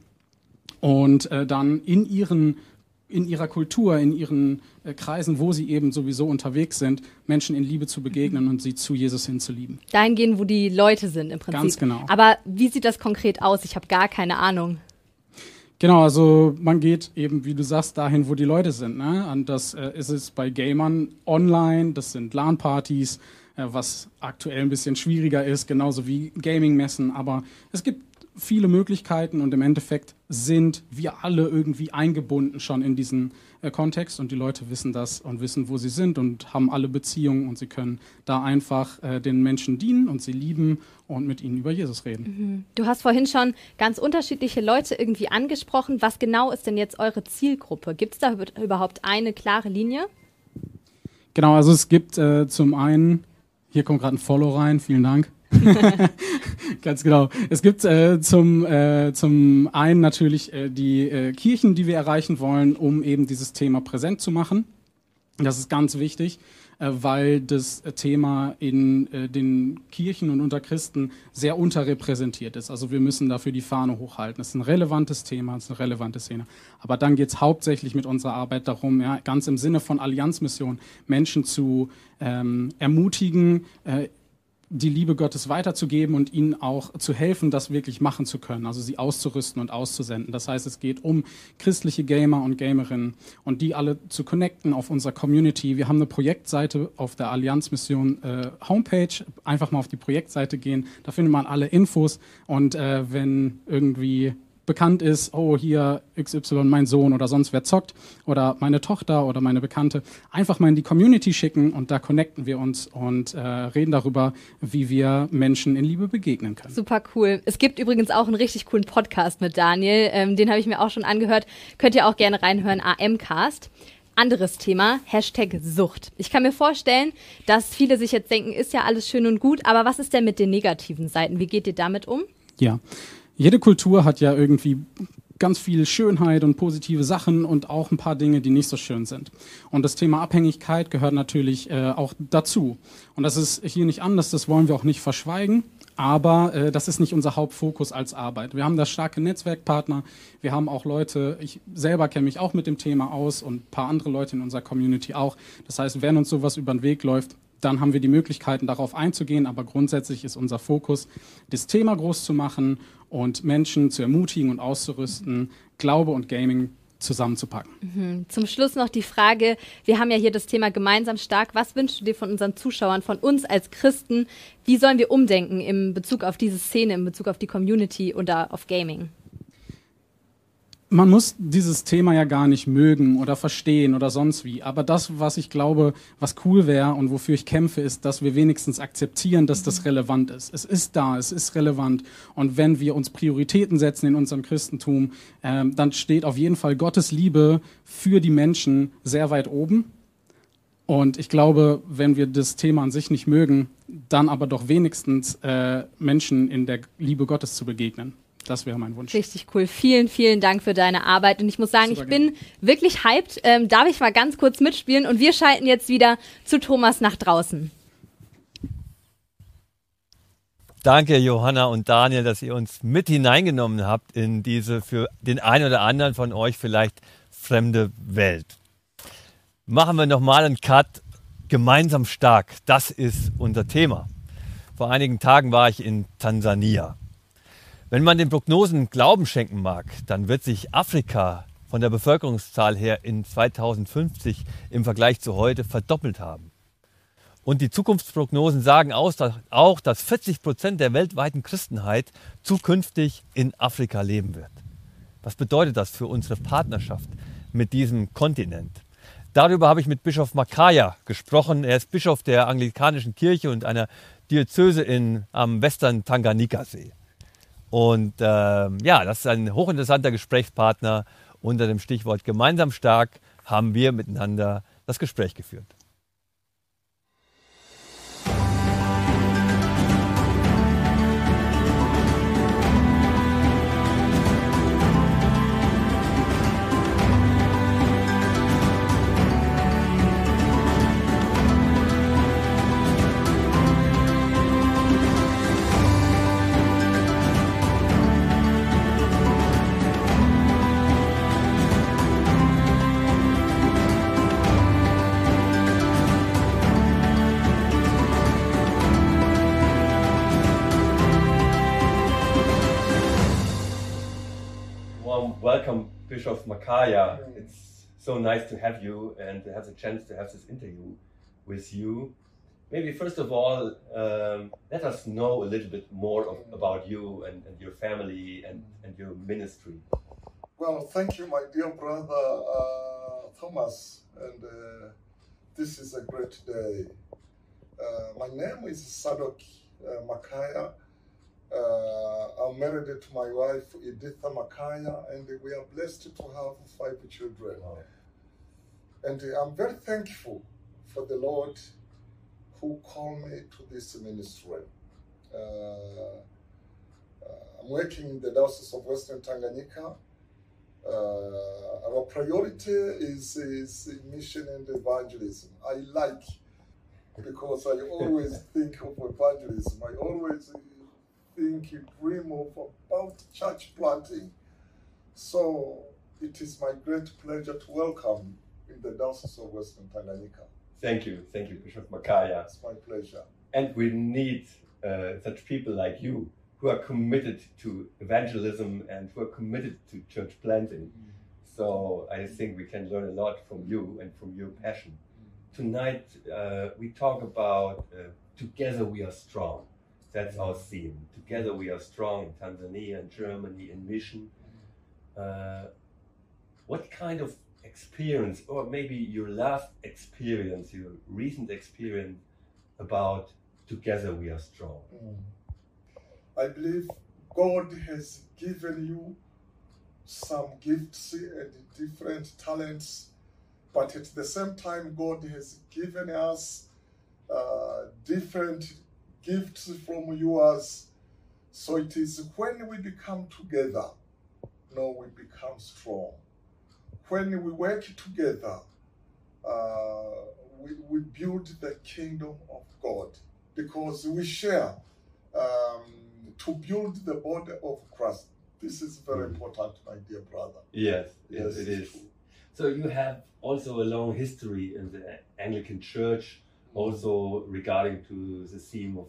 und äh, dann in ihren in ihrer Kultur, in ihren äh, Kreisen, wo sie eben sowieso unterwegs sind, Menschen in Liebe zu begegnen und sie zu Jesus hinzulieben. Dahin gehen, wo die Leute sind im Prinzip. Ganz genau. Aber wie sieht das konkret aus? Ich habe gar keine Ahnung. Genau, also man geht eben, wie du sagst, dahin, wo die Leute sind. Ne? Und das äh, ist es bei Gamern online, das sind LAN-Partys, äh, was aktuell ein bisschen schwieriger ist, genauso wie Gaming-Messen. Aber es gibt viele Möglichkeiten und im Endeffekt sind wir alle irgendwie eingebunden schon in diesen äh, Kontext und die Leute wissen das und wissen, wo sie sind und haben alle Beziehungen und sie können da einfach äh, den Menschen dienen und sie lieben und mit ihnen über Jesus reden. Mhm. Du hast vorhin schon ganz unterschiedliche Leute irgendwie angesprochen. Was genau ist denn jetzt eure Zielgruppe? Gibt es da überhaupt eine klare Linie? Genau, also es gibt äh, zum einen, hier kommt gerade ein Follow rein, vielen Dank. *laughs* Ganz genau. Es gibt äh, zum, äh, zum einen natürlich äh, die äh, Kirchen, die wir erreichen wollen, um eben dieses Thema präsent zu machen. Das ist ganz wichtig, äh, weil das Thema in äh, den Kirchen und unter Christen sehr unterrepräsentiert ist. Also wir müssen dafür die Fahne hochhalten. Das ist ein relevantes Thema, das ist eine relevante Szene. Aber dann geht es hauptsächlich mit unserer Arbeit darum, ja, ganz im Sinne von Allianzmission, Menschen zu ähm, ermutigen, äh, die Liebe Gottes weiterzugeben und ihnen auch zu helfen, das wirklich machen zu können, also sie auszurüsten und auszusenden. Das heißt, es geht um christliche Gamer und Gamerinnen und die alle zu connecten auf unserer Community. Wir haben eine Projektseite auf der Allianzmission äh, Homepage. Einfach mal auf die Projektseite gehen, da findet man alle Infos und äh, wenn irgendwie bekannt ist, oh, hier XY, mein Sohn oder sonst wer zockt oder meine Tochter oder meine Bekannte, einfach mal in die Community schicken und da connecten wir uns und äh, reden darüber, wie wir Menschen in Liebe begegnen können. Super cool. Es gibt übrigens auch einen richtig coolen Podcast mit Daniel, ähm, den habe ich mir auch schon angehört. Könnt ihr auch gerne reinhören, AMcast. Anderes Thema, Hashtag Sucht. Ich kann mir vorstellen, dass viele sich jetzt denken, ist ja alles schön und gut, aber was ist denn mit den negativen Seiten? Wie geht ihr damit um? Ja, jede Kultur hat ja irgendwie ganz viel Schönheit und positive Sachen und auch ein paar Dinge, die nicht so schön sind. Und das Thema Abhängigkeit gehört natürlich äh, auch dazu. Und das ist hier nicht anders, das wollen wir auch nicht verschweigen. Aber äh, das ist nicht unser Hauptfokus als Arbeit. Wir haben da starke Netzwerkpartner. Wir haben auch Leute, ich selber kenne mich auch mit dem Thema aus und ein paar andere Leute in unserer Community auch. Das heißt, wenn uns sowas über den Weg läuft, dann haben wir die Möglichkeiten, darauf einzugehen. Aber grundsätzlich ist unser Fokus, das Thema groß zu machen und Menschen zu ermutigen und auszurüsten, Glaube und Gaming zusammenzupacken. Mhm. Zum Schluss noch die Frage, wir haben ja hier das Thema gemeinsam stark. Was wünschst du dir von unseren Zuschauern, von uns als Christen? Wie sollen wir umdenken in Bezug auf diese Szene, in Bezug auf die Community oder auf Gaming? Man muss dieses Thema ja gar nicht mögen oder verstehen oder sonst wie. Aber das, was ich glaube, was cool wäre und wofür ich kämpfe, ist, dass wir wenigstens akzeptieren, dass das relevant ist. Es ist da, es ist relevant. Und wenn wir uns Prioritäten setzen in unserem Christentum, ähm, dann steht auf jeden Fall Gottes Liebe für die Menschen sehr weit oben. Und ich glaube, wenn wir das Thema an sich nicht mögen, dann aber doch wenigstens äh, Menschen in der Liebe Gottes zu begegnen. Das wäre mein Wunsch. Richtig cool. Vielen, vielen Dank für deine Arbeit. Und ich muss sagen, Super ich bin wirklich hyped. Ähm, darf ich mal ganz kurz mitspielen? Und wir schalten jetzt wieder zu Thomas nach draußen. Danke, Johanna und Daniel, dass ihr uns mit hineingenommen habt in diese für den einen oder anderen von euch vielleicht fremde Welt. Machen wir nochmal einen Cut. Gemeinsam stark. Das ist unser Thema. Vor einigen Tagen war ich in Tansania. Wenn man den Prognosen Glauben schenken mag, dann wird sich Afrika von der Bevölkerungszahl her in 2050 im Vergleich zu heute verdoppelt haben. Und die Zukunftsprognosen sagen auch, dass 40 Prozent der weltweiten Christenheit zukünftig in Afrika leben wird. Was bedeutet das für unsere Partnerschaft mit diesem Kontinent? Darüber habe ich mit Bischof Makaya gesprochen. Er ist Bischof der anglikanischen Kirche und einer Diözese in, am Western Tanganika-See. Und ähm, ja, das ist ein hochinteressanter Gesprächspartner. Unter dem Stichwort gemeinsam stark haben wir miteinander das Gespräch geführt. Bishop Makaya. It's so nice to have you and to have the chance to have this interview with you. Maybe first of all, um, let us know a little bit more of, about you and, and your family and, and your ministry. Well, thank you, my dear brother uh, Thomas, and uh, this is a great day. Uh, my name is Sadok uh, Makaya. Uh, I'm married to my wife Editha Makaya, and we are blessed to have five children. And uh, I'm very thankful for the Lord who called me to this ministry. Uh, uh, I'm working in the Diocese of Western Tanganyika. Uh, our priority is, is mission and evangelism. I like because I always *laughs* think of evangelism. I always think, dream of about church planting. So it is my great pleasure to welcome in the Diocese of Western Tanganyika. Thank you, thank you, Bishop Makaya. It's my pleasure. And we need uh, such people like you who are committed to evangelism and who are committed to church planting. So I think we can learn a lot from you and from your passion. Tonight uh, we talk about uh, Together We Are Strong. That's our theme. Together We Are Strong Tanzania and Germany in mission. Uh, what kind of experience, or maybe your last experience, your recent experience about Together We Are Strong? I believe God has given you some gifts and different talents, but at the same time, God has given us uh, different gifts from yours. So it is when we become together, no, we become strong. When we work together, uh, we, we build the kingdom of God because we share um, to build the body of Christ. This is very important, my dear brother. Yes, yes, Yes, it's is. So you have also a long history in the Anglican Church, also regarding to the theme of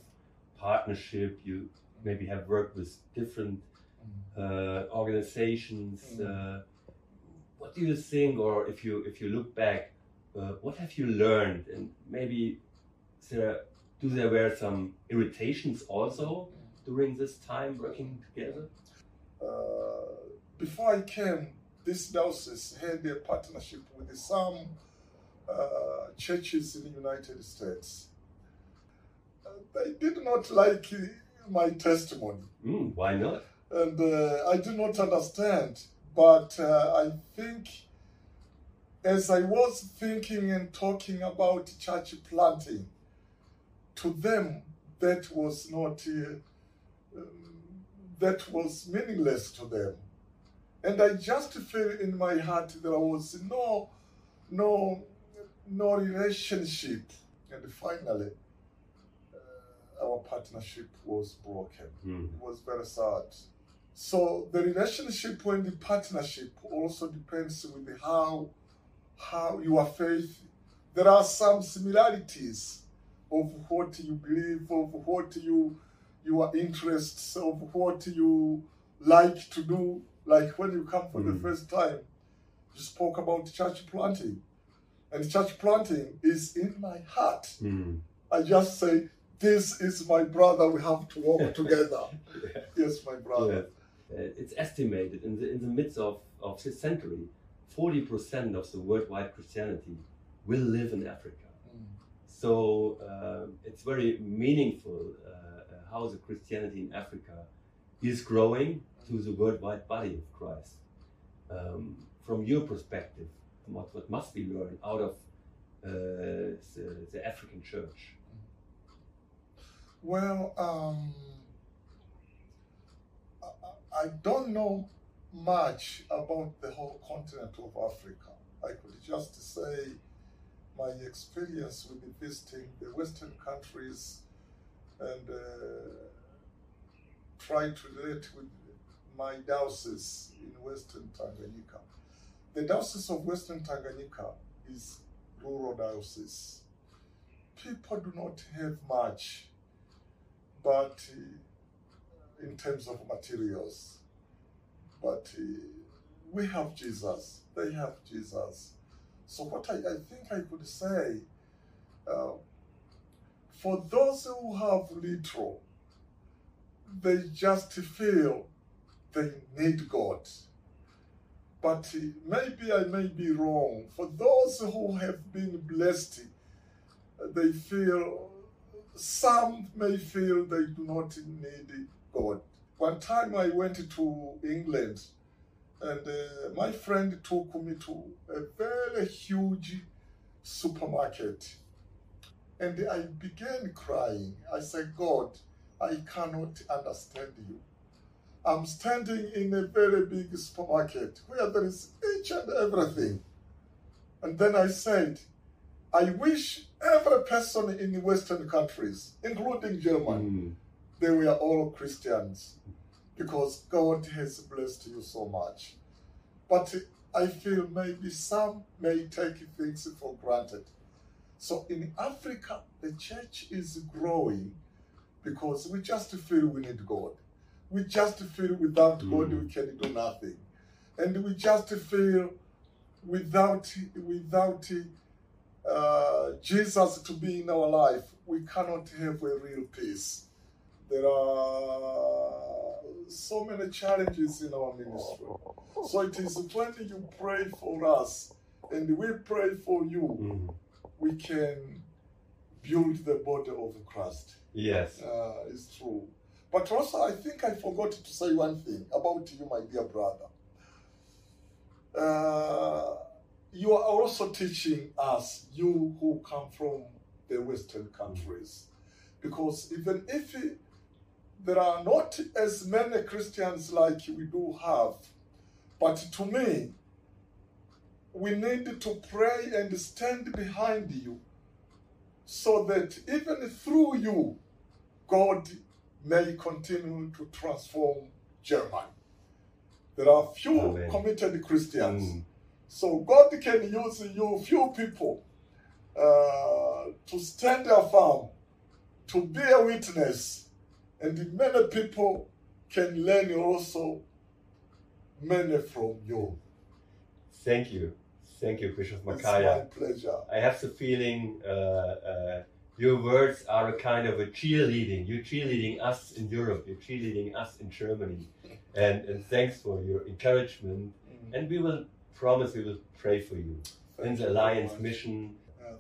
partnership. You maybe have worked with different uh, organizations. Uh, what do you think, or if you if you look back, uh, what have you learned, and maybe there do there were some irritations also during this time working together? Uh, before I came, this diocese had a partnership with some uh, churches in the United States. Uh, they did not like uh, my testimony. Mm, why not? and uh, I do not understand. But uh, I think, as I was thinking and talking about church planting, to them that was not uh, um, that was meaningless to them, and I just feel in my heart there was no no no relationship, and finally. uh, Our partnership was broken. It was very sad. So the relationship and the partnership also depends with how how your faith. There are some similarities of what you believe, of what you your interests, of what you like to do. Like when you come for the first time, you spoke about church planting, and church planting is in my heart. I just say, "This is my brother. We have to walk *laughs* together." Yes, my brother. Uh, it's estimated in the in the midst of, of this century, forty percent of the worldwide Christianity will live in Africa. So uh, it's very meaningful uh, how the Christianity in Africa is growing to the worldwide body of Christ. Um, from your perspective, what, what must we learn out of uh, the, the African church? Well, um, I, I don't know much about the whole continent of Africa. I could just say my experience with visiting the Western countries and uh, try to relate with my diocese in Western Tanganyika. The diocese of Western Tanganyika is rural diocese. People do not have much, but uh, in terms of materials, but uh, we have Jesus, they have Jesus. So, what I, I think I could say uh, for those who have little, they just feel they need God. But maybe I may be wrong. For those who have been blessed, they feel, some may feel they do not need God. One time I went to England and uh, my friend took me to a very huge supermarket and I began crying. I said, God, I cannot understand you. I'm standing in a very big supermarket where there is each and everything. And then I said, I wish every person in the Western countries, including Germany, mm. they were all Christians because God has blessed you so much. But I feel maybe some may take things for granted. So in Africa, the church is growing because we just feel we need God. We just feel without God we can do nothing. And we just feel without without uh, Jesus to be in our life, we cannot have a real peace. There are so many challenges in our ministry. So it is when you pray for us and we pray for you, we can build the body of Christ. Yes. Uh, it's true. But also, I think I forgot to say one thing about you, my dear brother. Uh, you are also teaching us, you who come from the Western countries, because even if there are not as many Christians like we do have, but to me, we need to pray and stand behind you so that even through you, God may continue to transform Germany. There are few Amen. committed Christians. So God can use you, few people, uh, to stand their firm, to be a witness, and many people can learn also many from you. Thank you. Thank you, Bishop It's my pleasure. I have the feeling uh, uh, your words are a kind of a cheerleading. You're cheerleading us in Europe. You're cheerleading us in Germany. And, and thanks for your encouragement. And we will promise we will pray for you in the Alliance mission.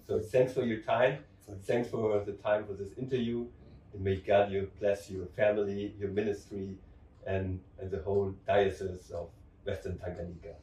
So thanks for your time. Thanks for the time for this interview. And may God you bless your family, your ministry, and, and the whole diocese of Western Tanganyika.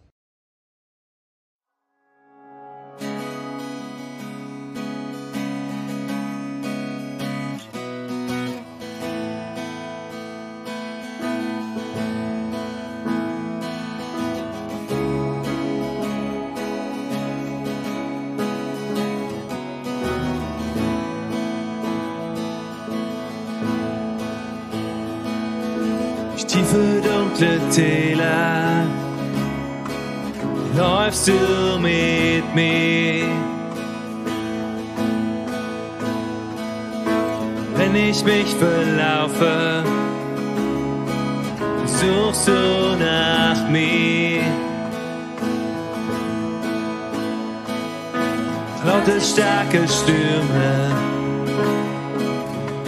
Dunkle Täler läufst du mit mir. Wenn ich mich verlaufe, suchst du nach mir. Laute, starke Stürme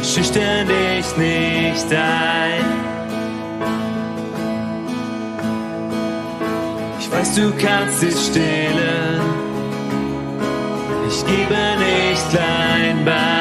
schüchtern dich nicht ein. Ich weiß, du kannst dich stehlen. Ich gebe nicht klein bei.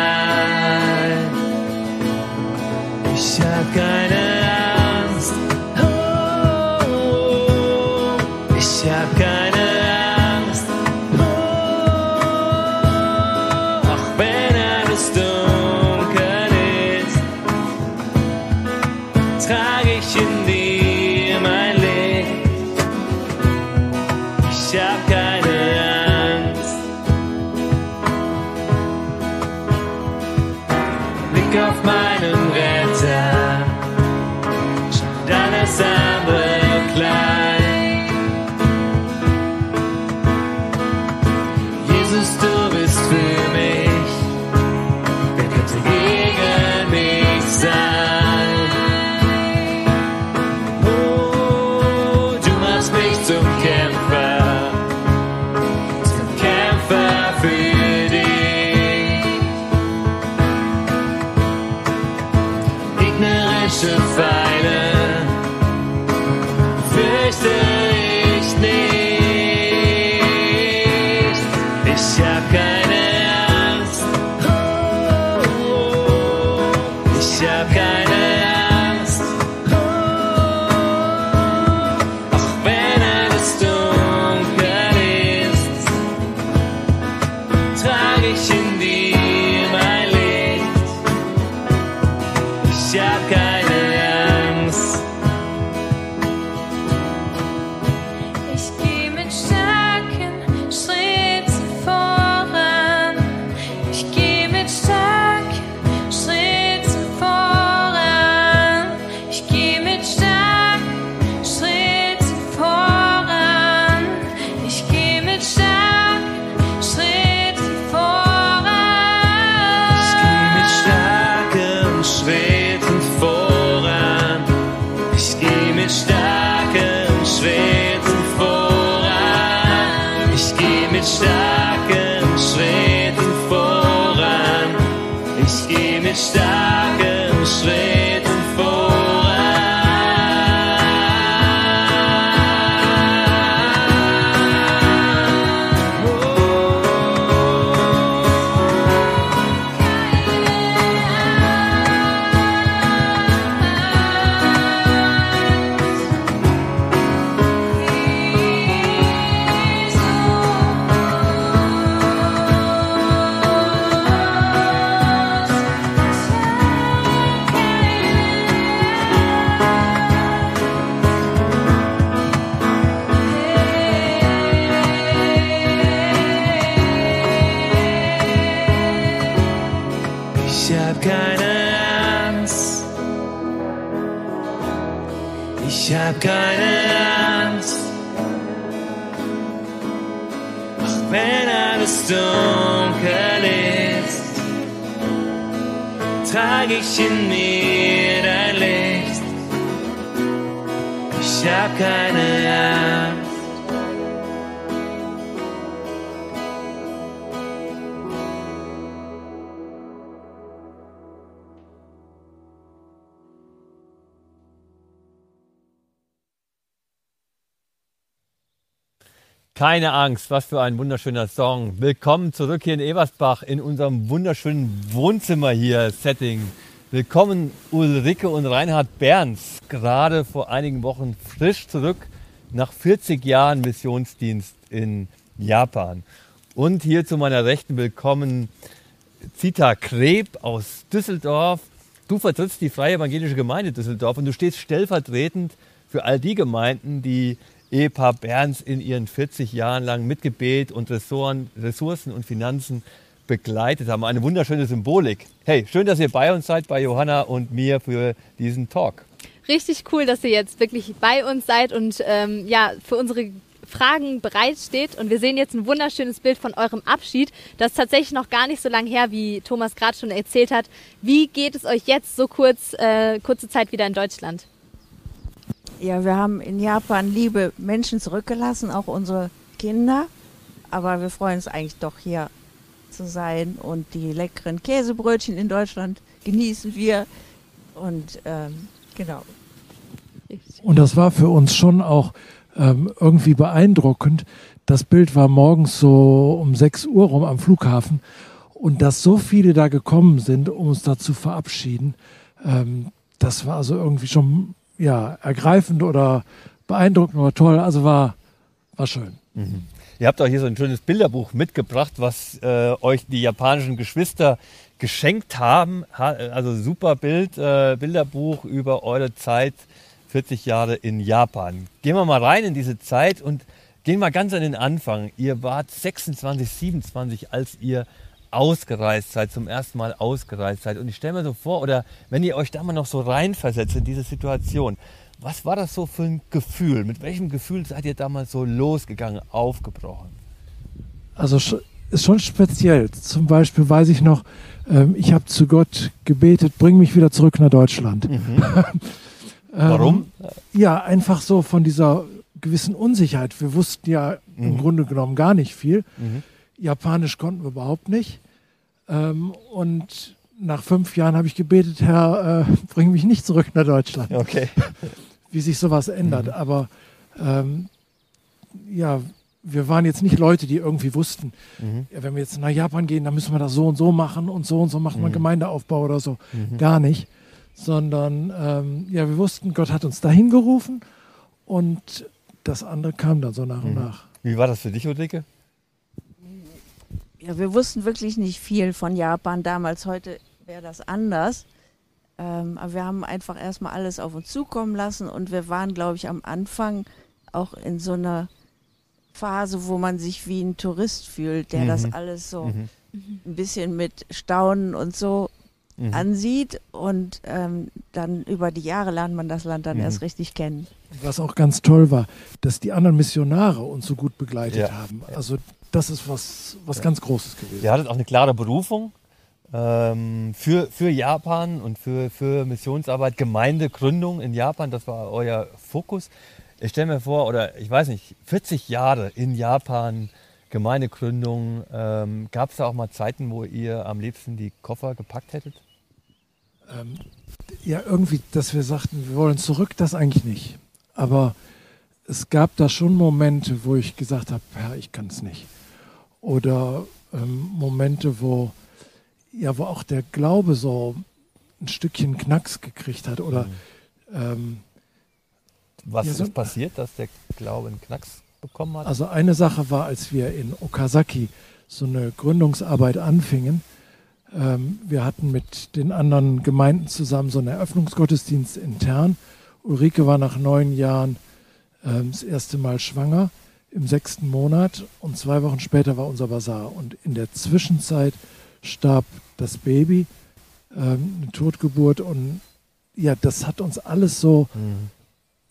Keine Angst, was für ein wunderschöner Song. Willkommen zurück hier in Eversbach in unserem wunderschönen Wohnzimmer hier, Setting. Willkommen Ulrike und Reinhard Berns, gerade vor einigen Wochen frisch zurück nach 40 Jahren Missionsdienst in Japan. Und hier zu meiner Rechten willkommen Zita Kreb aus Düsseldorf. Du vertrittst die Freie Evangelische Gemeinde Düsseldorf und du stehst stellvertretend für all die Gemeinden, die Ehepaar Berns in ihren 40 Jahren lang mit Gebet und Ressoren, Ressourcen und Finanzen begleitet haben. Eine wunderschöne Symbolik. Hey, schön, dass ihr bei uns seid, bei Johanna und mir für diesen Talk. Richtig cool, dass ihr jetzt wirklich bei uns seid und ähm, ja, für unsere Fragen bereitsteht. Und wir sehen jetzt ein wunderschönes Bild von eurem Abschied. Das ist tatsächlich noch gar nicht so lange her, wie Thomas gerade schon erzählt hat. Wie geht es euch jetzt so kurz, äh, kurze Zeit wieder in Deutschland? Ja, wir haben in Japan liebe Menschen zurückgelassen, auch unsere Kinder. Aber wir freuen uns eigentlich doch hier zu sein und die leckeren Käsebrötchen in Deutschland genießen wir. Und ähm, genau. Und das war für uns schon auch ähm, irgendwie beeindruckend. Das Bild war morgens so um 6 Uhr rum am Flughafen und dass so viele da gekommen sind, um uns da zu verabschieden, ähm, das war also irgendwie schon ja, ergreifend oder beeindruckend oder toll. Also war, war schön. Mhm. Ihr habt auch hier so ein schönes Bilderbuch mitgebracht, was äh, euch die japanischen Geschwister geschenkt haben. Ha also super Bild, äh, Bilderbuch über eure Zeit, 40 Jahre in Japan. Gehen wir mal rein in diese Zeit und gehen mal ganz an den Anfang. Ihr wart 26, 27, als ihr ausgereist seid, zum ersten Mal ausgereist seid. Und ich stelle mir so vor, oder wenn ihr euch da mal noch so reinversetzt in diese Situation, was war das so für ein Gefühl? Mit welchem Gefühl seid ihr damals so losgegangen, aufgebrochen? Also ist schon speziell. Zum Beispiel weiß ich noch, ähm, ich habe zu Gott gebetet, bring mich wieder zurück nach Deutschland. *laughs* *laughs* Ähm, Warum? ja, einfach so von dieser gewissen Unsicherheit. Wir wussten ja im Mhm. Grunde genommen gar nicht viel. Mhm. Japanisch konnten wir überhaupt nicht. Ähm, und nach fünf Jahren habe ich gebetet, Herr, äh, bring mich nicht zurück nach Deutschland. Okay. *laughs* Wie sich sowas ändert. Mhm. Aber ähm, ja, wir waren jetzt nicht Leute, die irgendwie wussten, Mhm. ja, wenn wir jetzt nach Japan gehen, dann müssen wir das so und so machen und so und so macht man Mhm. Gemeindeaufbau oder so. Mhm. Gar nicht. Sondern ähm, ja, wir wussten, Gott hat uns dahin gerufen und das andere kam dann so nach und Mhm. nach. Wie war das für dich, Ulrike? Ja, wir wussten wirklich nicht viel von Japan damals. Heute wäre das anders. Ähm, aber wir haben einfach erstmal alles auf uns zukommen lassen und wir waren, glaube ich, am Anfang auch in so einer Phase, wo man sich wie ein Tourist fühlt, der Mhm. das alles so Mhm. ein bisschen mit Staunen und so Mhm. ansieht und ähm, dann über die Jahre lernt man das Land dann Mhm. erst richtig kennen. Was auch ganz toll war, dass die anderen Missionare uns so gut begleitet Ja. haben. Also das ist was, was Ja. ganz Großes gewesen. Ihr hattet auch eine klare Berufung ähm, für, für Japan und für, für Missionsarbeit, Gemeindegründung in Japan, das war euer Fokus. Ich stelle mir vor, oder ich weiß nicht, 40 Jahre in Japan, Gemeindegründung, ähm, gab es da auch mal Zeiten, wo ihr am liebsten die Koffer gepackt hättet? Ähm, ja, irgendwie, dass wir sagten, wir wollen zurück, das eigentlich nicht. Aber es gab da schon Momente, wo ich gesagt habe, Herr, ich kann es nicht. Oder ähm, Momente, wo, ja, wo auch der Glaube so ein Stückchen Knacks gekriegt hat. Oder ähm, Was ja, so- ist passiert, dass der Glaube einen Knacks bekommen hat? Also eine Sache war, als wir in Okazaki so eine Gründungsarbeit anfingen. Ähm, wir hatten mit den anderen Gemeinden zusammen so einen Eröffnungsgottesdienst intern. Ulrike war nach neun Jahren ähm, das erste Mal schwanger im sechsten Monat und zwei Wochen später war unser Basar. Und in der Zwischenzeit starb das Baby, ähm, eine Totgeburt und ja, das hat uns alles so, Mhm.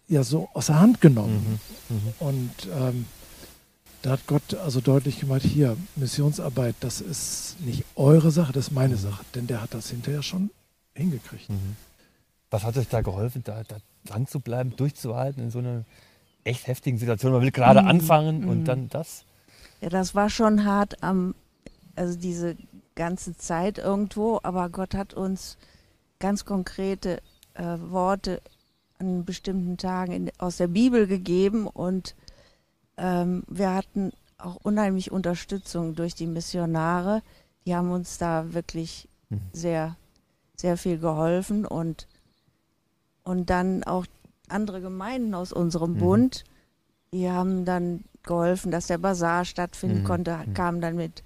ja, so aus der Hand genommen. Mhm. Mhm. Und ähm, da hat Gott also deutlich gemacht, hier, Missionsarbeit, das ist nicht eure Sache, das ist meine Sache. Denn der hat das hinterher schon hingekriegt. Mhm. Was hat euch da geholfen, da, da dran zu bleiben, durchzuhalten in so einer echt heftigen Situation? Man will gerade Mhm. anfangen Mhm. und dann das? Ja, das war schon hart am, also diese ganze Zeit irgendwo, aber Gott hat uns ganz konkrete äh, Worte an bestimmten Tagen in, aus der Bibel gegeben und ähm, wir hatten auch unheimlich Unterstützung durch die Missionare. Die haben uns da wirklich Mhm. sehr, sehr viel geholfen und, und dann auch andere Gemeinden aus unserem Mhm. Bund, die haben dann geholfen, dass der Bazar stattfinden Mhm. konnte, Mhm. kamen dann mit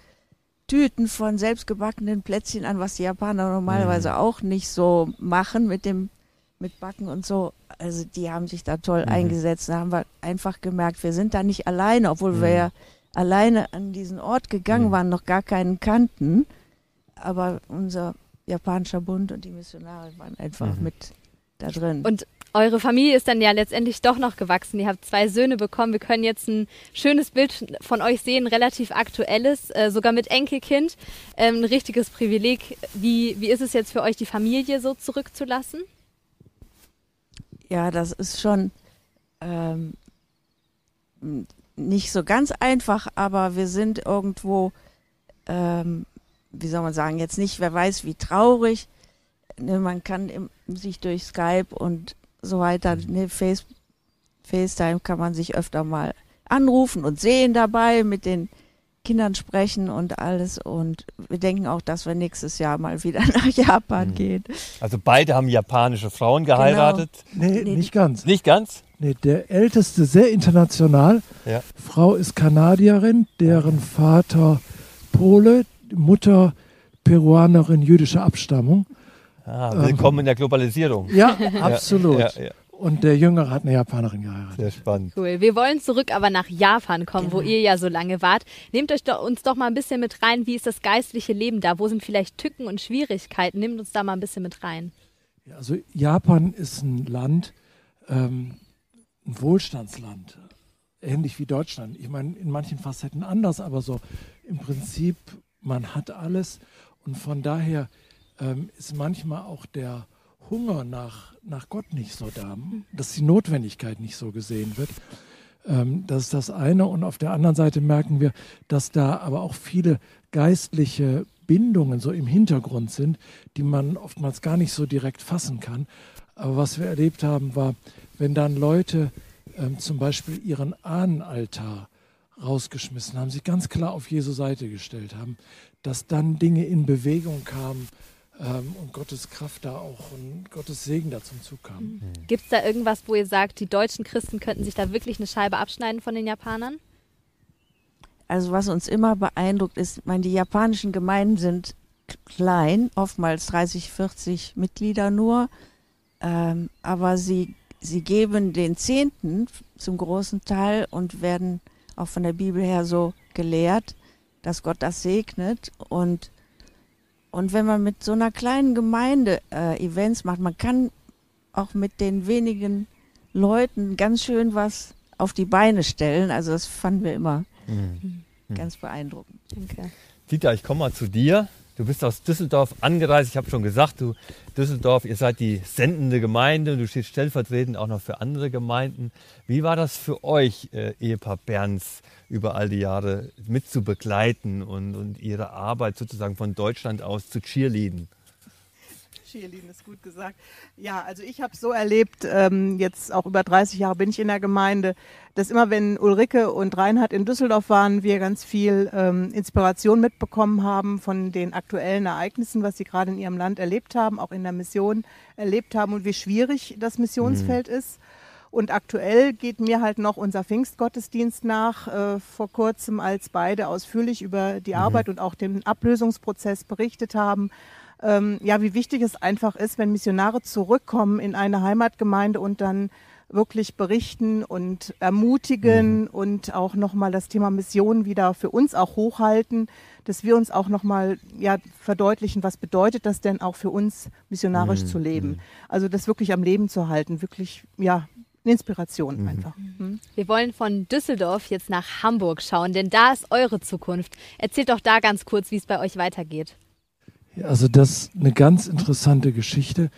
Tüten von selbstgebackenen Plätzchen an, was die Japaner normalerweise Mhm. auch nicht so machen mit dem mit Backen und so. Also die haben sich da toll Mhm. eingesetzt. Da haben wir einfach gemerkt, wir sind da nicht alleine, obwohl wir ja alleine an diesen Ort gegangen Mhm. waren, noch gar keinen kannten. Aber unser japanischer Bund und die Missionare waren einfach Mhm. mit da drin. Und eure Familie ist dann ja letztendlich doch noch gewachsen. Ihr habt zwei Söhne bekommen. Wir können jetzt ein schönes Bild von euch sehen, relativ aktuelles, äh, sogar mit Enkelkind. Ähm, ein richtiges Privileg. Wie, wie ist es jetzt für euch, die Familie so zurückzulassen? Ja, das ist schon ähm, nicht so ganz einfach, aber wir sind irgendwo, ähm, wie soll man sagen, jetzt nicht, wer weiß, wie traurig. Ne, man kann im, sich durch Skype und so weiter, ne, Face, FaceTime kann man sich öfter mal anrufen und sehen dabei, mit den Kindern sprechen und alles. Und wir denken auch, dass wir nächstes Jahr mal wieder *laughs* nach Japan gehen. Also beide haben japanische Frauen geheiratet. Nee, nicht ganz. Nicht ganz? Nee, der älteste sehr international. Ja. Frau ist Kanadierin, deren Vater Pole, Mutter Peruanerin jüdischer Abstammung. Ah, willkommen in der Globalisierung. Ja, absolut. Ja, ja. Und der Jüngere hat eine Japanerin geheiratet. Sehr spannend. Cool. Wir wollen zurück aber nach Japan kommen, wo Genau. ihr ja so lange wart. Nehmt euch doch, uns doch mal ein bisschen mit rein. Wie ist das geistliche Leben da? Wo sind vielleicht Tücken und Schwierigkeiten? Nehmt uns da mal ein bisschen mit rein. Ja, Also Japan ist ein Land, ähm, ein Wohlstandsland, ähnlich wie Deutschland. Ich meine, in manchen Facetten anders, aber so im Prinzip, man hat alles und von daher ähm, ist manchmal auch der Hunger nach, nach Gott nicht so da, dass die Notwendigkeit nicht so gesehen wird. Ähm, das ist das eine. Und auf der anderen Seite merken wir, dass da aber auch viele geistliche Bindungen so im Hintergrund sind, die man oftmals gar nicht so direkt fassen kann. Aber was wir erlebt haben, war, wenn dann Leute ähm, zum Beispiel ihren Ahnenaltar rausgeschmissen haben, sich ganz klar auf Jesu Seite gestellt haben, dass dann Dinge in Bewegung kamen ähm, und Gottes Kraft da auch und Gottes Segen da zum Zug kam. Gibt es da irgendwas, wo ihr sagt, die deutschen Christen könnten sich da wirklich eine Scheibe abschneiden von den Japanern? Also was uns immer beeindruckt ist, ich meine, die japanischen Gemeinden sind klein, oftmals 30, 40 Mitglieder nur, ähm, aber sie, sie geben den Zehnten zum großen Teil und werden auch von der Bibel her so gelehrt, dass Gott das segnet und und wenn man mit so einer kleinen Gemeinde äh, Events macht, man kann auch mit den wenigen Leuten ganz schön was auf die Beine stellen. Also das fanden wir immer Mhm. ganz beeindruckend. Danke. Dieter, ich komme mal zu dir. Du bist aus Düsseldorf angereist. Ich habe schon gesagt, du Düsseldorf, ihr seid die sendende Gemeinde und du stehst stellvertretend auch noch für andere Gemeinden. Wie war das für euch, äh, Ehepaar Berns, über all die Jahre mit zu begleiten und, und ihre Arbeit sozusagen von Deutschland aus zu cheerleaden? Cheerleading ist gut gesagt. Ja, also ich habe es so erlebt, ähm, jetzt auch über 30 Jahre bin ich in der Gemeinde, dass immer wenn Ulrike und Reinhard in Düsseldorf waren, wir ganz viel ähm, Inspiration mitbekommen haben von den aktuellen Ereignissen, was sie gerade in ihrem Land erlebt haben, auch in der Mission erlebt haben und wie schwierig das Missionsfeld ist. Und aktuell geht mir halt noch unser Pfingstgottesdienst nach, äh, vor kurzem, als beide ausführlich über die Arbeit und auch den Ablösungsprozess berichtet haben. Ähm, ja, wie wichtig es einfach ist, wenn Missionare zurückkommen in eine Heimatgemeinde und dann wirklich berichten und ermutigen und auch nochmal das Thema Mission wieder für uns auch hochhalten, dass wir uns auch nochmal ja, verdeutlichen, was bedeutet das denn auch für uns missionarisch Mhm, zu leben. Also das wirklich am Leben zu halten, wirklich, ja, eine Inspiration einfach. Mhm. Wir wollen von Düsseldorf jetzt nach Hamburg schauen, denn da ist eure Zukunft. Erzählt doch da ganz kurz, wie es bei euch weitergeht. Ja, Also das ist eine ganz interessante Geschichte.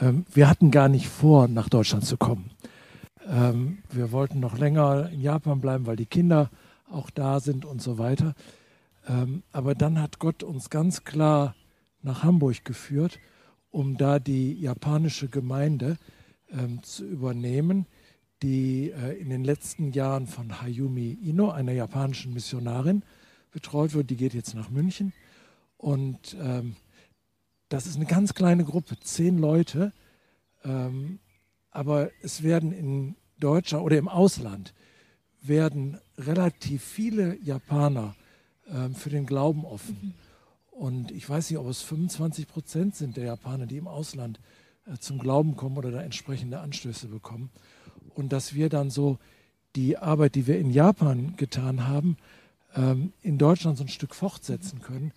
Ähm, Wir hatten gar nicht vor, nach Deutschland zu kommen. Ähm, Wir wollten noch länger in Japan bleiben, weil die Kinder auch da sind und so weiter. Ähm, Aber dann hat Gott uns ganz klar nach Hamburg geführt, um da die japanische Gemeinde ähm, zu übernehmen, die äh, in den letzten Jahren von Hayumi Ino, einer japanischen Missionarin, betreut wird. Die geht jetzt nach München. Und ähm, das ist eine ganz kleine Gruppe, zehn Leute. Ähm, aber es werden in Deutschland oder im Ausland werden relativ viele Japaner ähm, für den Glauben offen. Und ich weiß nicht, ob es 25 Prozent sind der Japaner, die im Ausland zum Glauben kommen oder da entsprechende Anstöße bekommen. Und dass wir dann so die Arbeit, die wir in Japan getan haben, ähm, in Deutschland so ein Stück fortsetzen können,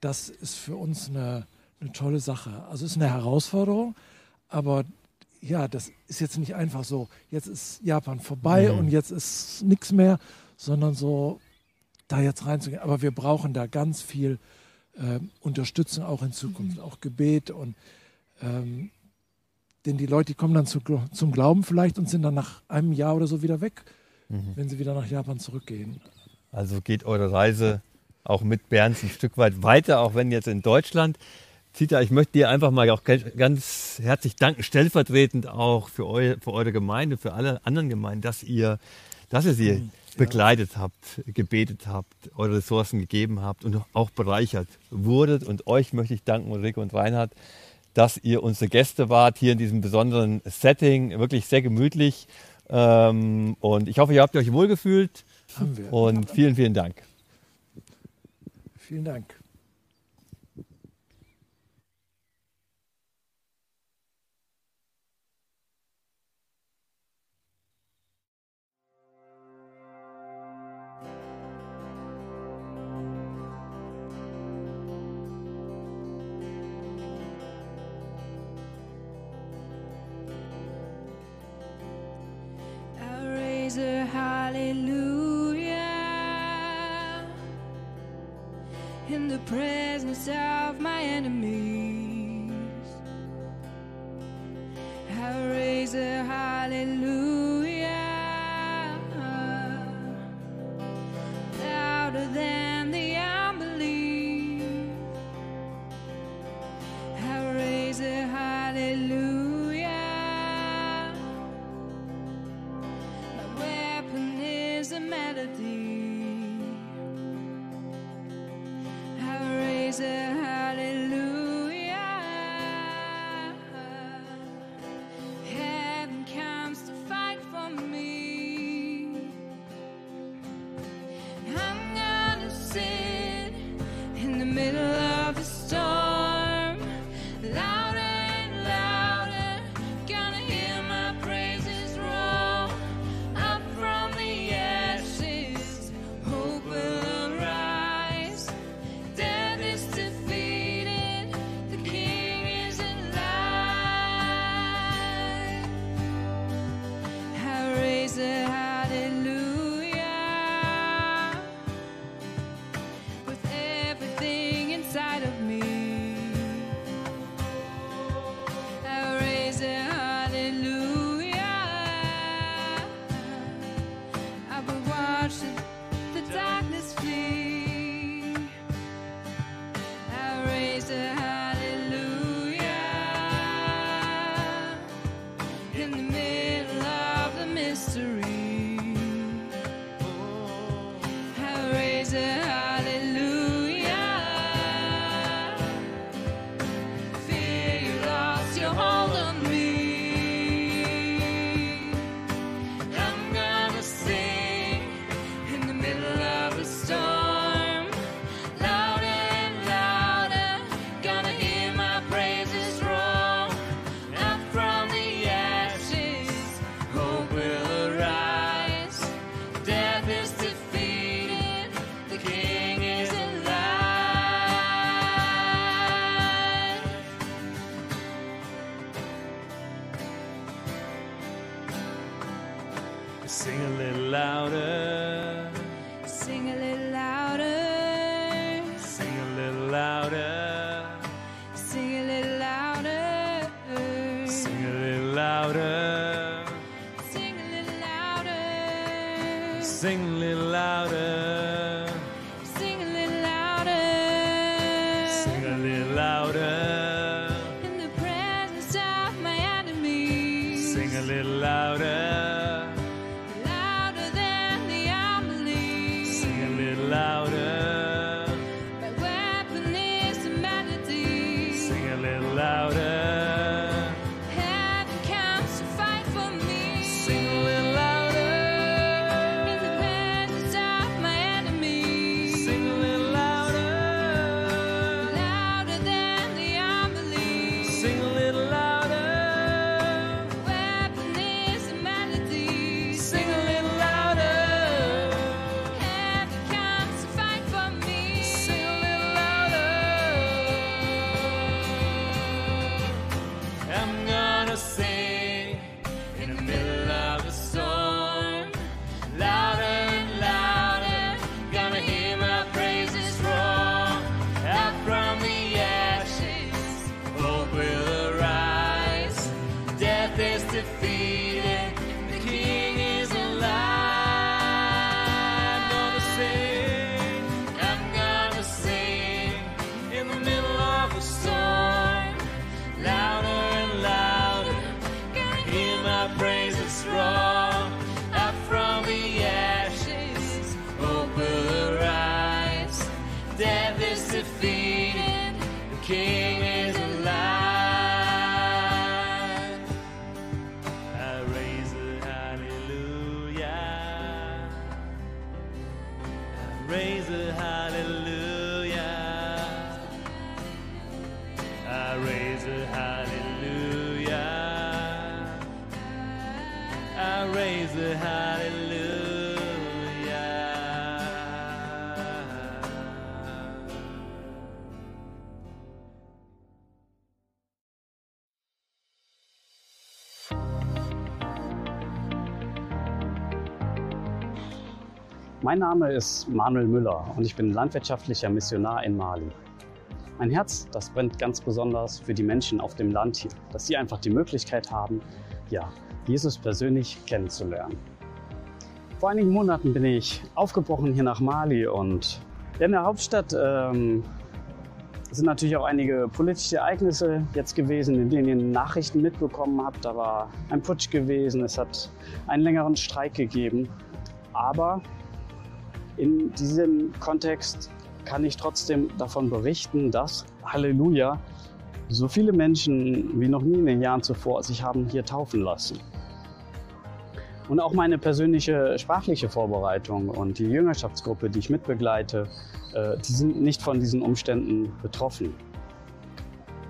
das ist für uns eine, eine tolle Sache. Also es ist eine Herausforderung, aber ja, das ist jetzt nicht einfach so, jetzt ist Japan vorbei Mhm. und jetzt ist nichts mehr, sondern so da jetzt reinzugehen. Aber wir brauchen da ganz viel ähm, Unterstützung auch in Zukunft, auch Gebet und ähm, denn die Leute, die kommen dann zu, zum Glauben vielleicht und sind dann nach einem Jahr oder so wieder weg, Mhm. wenn sie wieder nach Japan zurückgehen. Also geht eure Reise auch mit Berns ein Stück weit weiter, auch wenn jetzt in Deutschland. Zita, ich möchte dir einfach mal auch ganz herzlich danken, stellvertretend auch für, eu, für eure Gemeinde, für alle anderen Gemeinden, dass ihr, dass ihr sie begleitet habt, gebetet habt, eure Ressourcen gegeben habt und auch bereichert wurdet. Und euch möchte ich danken, Ulrike und Reinhard, dass ihr unsere Gäste wart hier in diesem besonderen Setting. Wirklich sehr gemütlich. Ähm, und ich hoffe, ihr habt euch wohlgefühlt. Haben wir. Und vielen, vielen Dank. Vielen Dank. Hallelujah in the presence of my enemies. I raise a hallelujah Mein Name ist Manuel Müller und ich bin landwirtschaftlicher Missionar in Mali. Mein Herz, das brennt ganz besonders für die Menschen auf dem Land hier, dass sie einfach die Möglichkeit haben, ja, Jesus persönlich kennenzulernen. Vor einigen Monaten bin ich aufgebrochen hier nach Mali und in der Hauptstadt ähm, sind natürlich auch einige politische Ereignisse jetzt gewesen, in denen ihr Nachrichten mitbekommen habt. Da war ein Putsch gewesen, es hat einen längeren Streik gegeben. Aber in diesem Kontext kann ich trotzdem davon berichten, dass, Halleluja, so viele Menschen wie noch nie in den Jahren zuvor sich haben hier taufen lassen. Und auch meine persönliche sprachliche Vorbereitung und die Jüngerschaftsgruppe, die ich mitbegleite, äh, die sind nicht von diesen Umständen betroffen.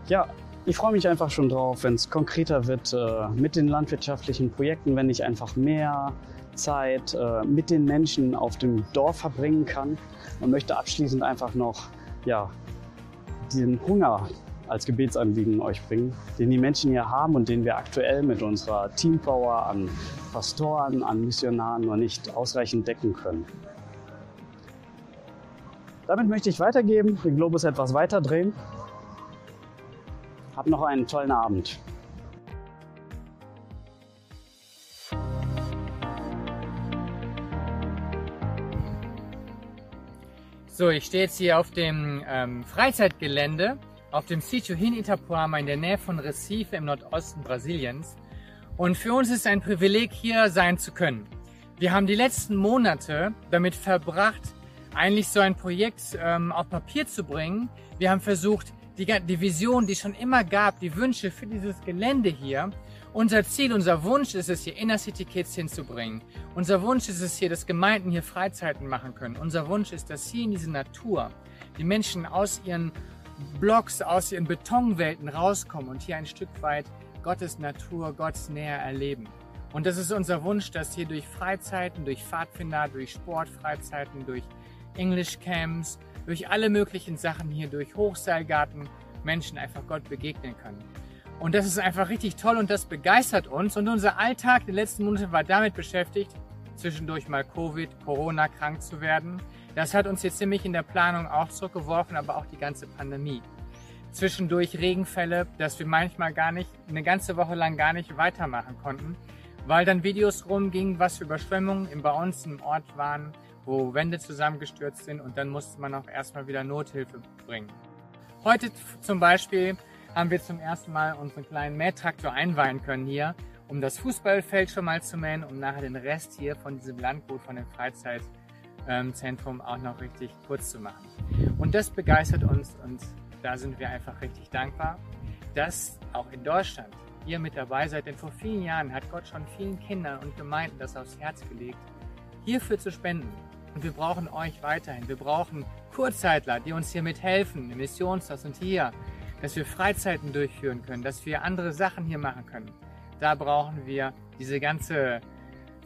Ja, ich freue mich einfach schon drauf, wenn es konkreter wird äh, mit den landwirtschaftlichen Projekten, wenn ich einfach mehr Zeit äh, mit den Menschen auf dem Dorf verbringen kann und möchte abschließend einfach noch ja, den Hunger als Gebetsanliegen euch bringen, den die Menschen hier haben und den wir aktuell mit unserer Teampower an Pastoren, an Missionaren noch nicht ausreichend decken können. Damit möchte ich weitergeben, den Globus etwas weiter drehen. Habt noch einen tollen Abend. So, ich stehe jetzt hier auf dem ähm, Freizeitgelände auf dem Sítio Hin Itapuama in der Nähe von Recife im Nordosten Brasiliens. Und für uns ist es ein Privileg, hier sein zu können. Wir haben die letzten Monate damit verbracht, eigentlich so ein Projekt ähm, auf Papier zu bringen. Wir haben versucht, die, die Vision, die es schon immer gab, die Wünsche für dieses Gelände hier. Unser Ziel, unser Wunsch ist es, hier Inner City Kids hinzubringen. Unser Wunsch ist es hier, dass Gemeinden hier Freizeiten machen können. Unser Wunsch ist, dass hier in diese Natur die Menschen aus ihren Blocks, aus ihren Betonwelten rauskommen und hier ein Stück weit Gottes Natur, Gottes Nähe erleben. Und das ist unser Wunsch, dass hier durch Freizeiten, durch Pfadfinder, durch Sportfreizeiten, durch English Camps, durch alle möglichen Sachen hier, durch Hochseilgarten Menschen einfach Gott begegnen können. Und das ist einfach richtig toll und das begeistert uns. Und unser Alltag die letzten Monate war damit beschäftigt, zwischendurch mal Covid, Corona krank zu werden. Das hat uns jetzt ziemlich in der Planung auch zurückgeworfen, aber auch die ganze Pandemie. Zwischendurch Regenfälle, dass wir manchmal gar nicht, eine ganze Woche lang gar nicht weitermachen konnten, weil dann Videos rumgingen, was für Überschwemmungen bei uns im Ort waren, wo Wände zusammengestürzt sind und dann musste man auch erstmal wieder Nothilfe bringen. Heute zum Beispiel haben wir zum ersten Mal unseren kleinen Mähtraktor einweihen können hier, um das Fußballfeld schon mal zu mähen, um nachher den Rest hier von diesem Landgut, von dem Freizeitzentrum auch noch richtig kurz zu machen. Und das begeistert uns und da sind wir einfach richtig dankbar, dass auch in Deutschland ihr mit dabei seid, denn vor vielen Jahren hat Gott schon vielen Kindern und Gemeinden das aufs Herz gelegt, hierfür zu spenden. Und wir brauchen euch weiterhin. Wir brauchen Kurzzeitler, die uns hier mithelfen, im Missionshaus und hier, dass wir Freizeiten durchführen können, dass wir andere Sachen hier machen können. Da brauchen wir diese ganze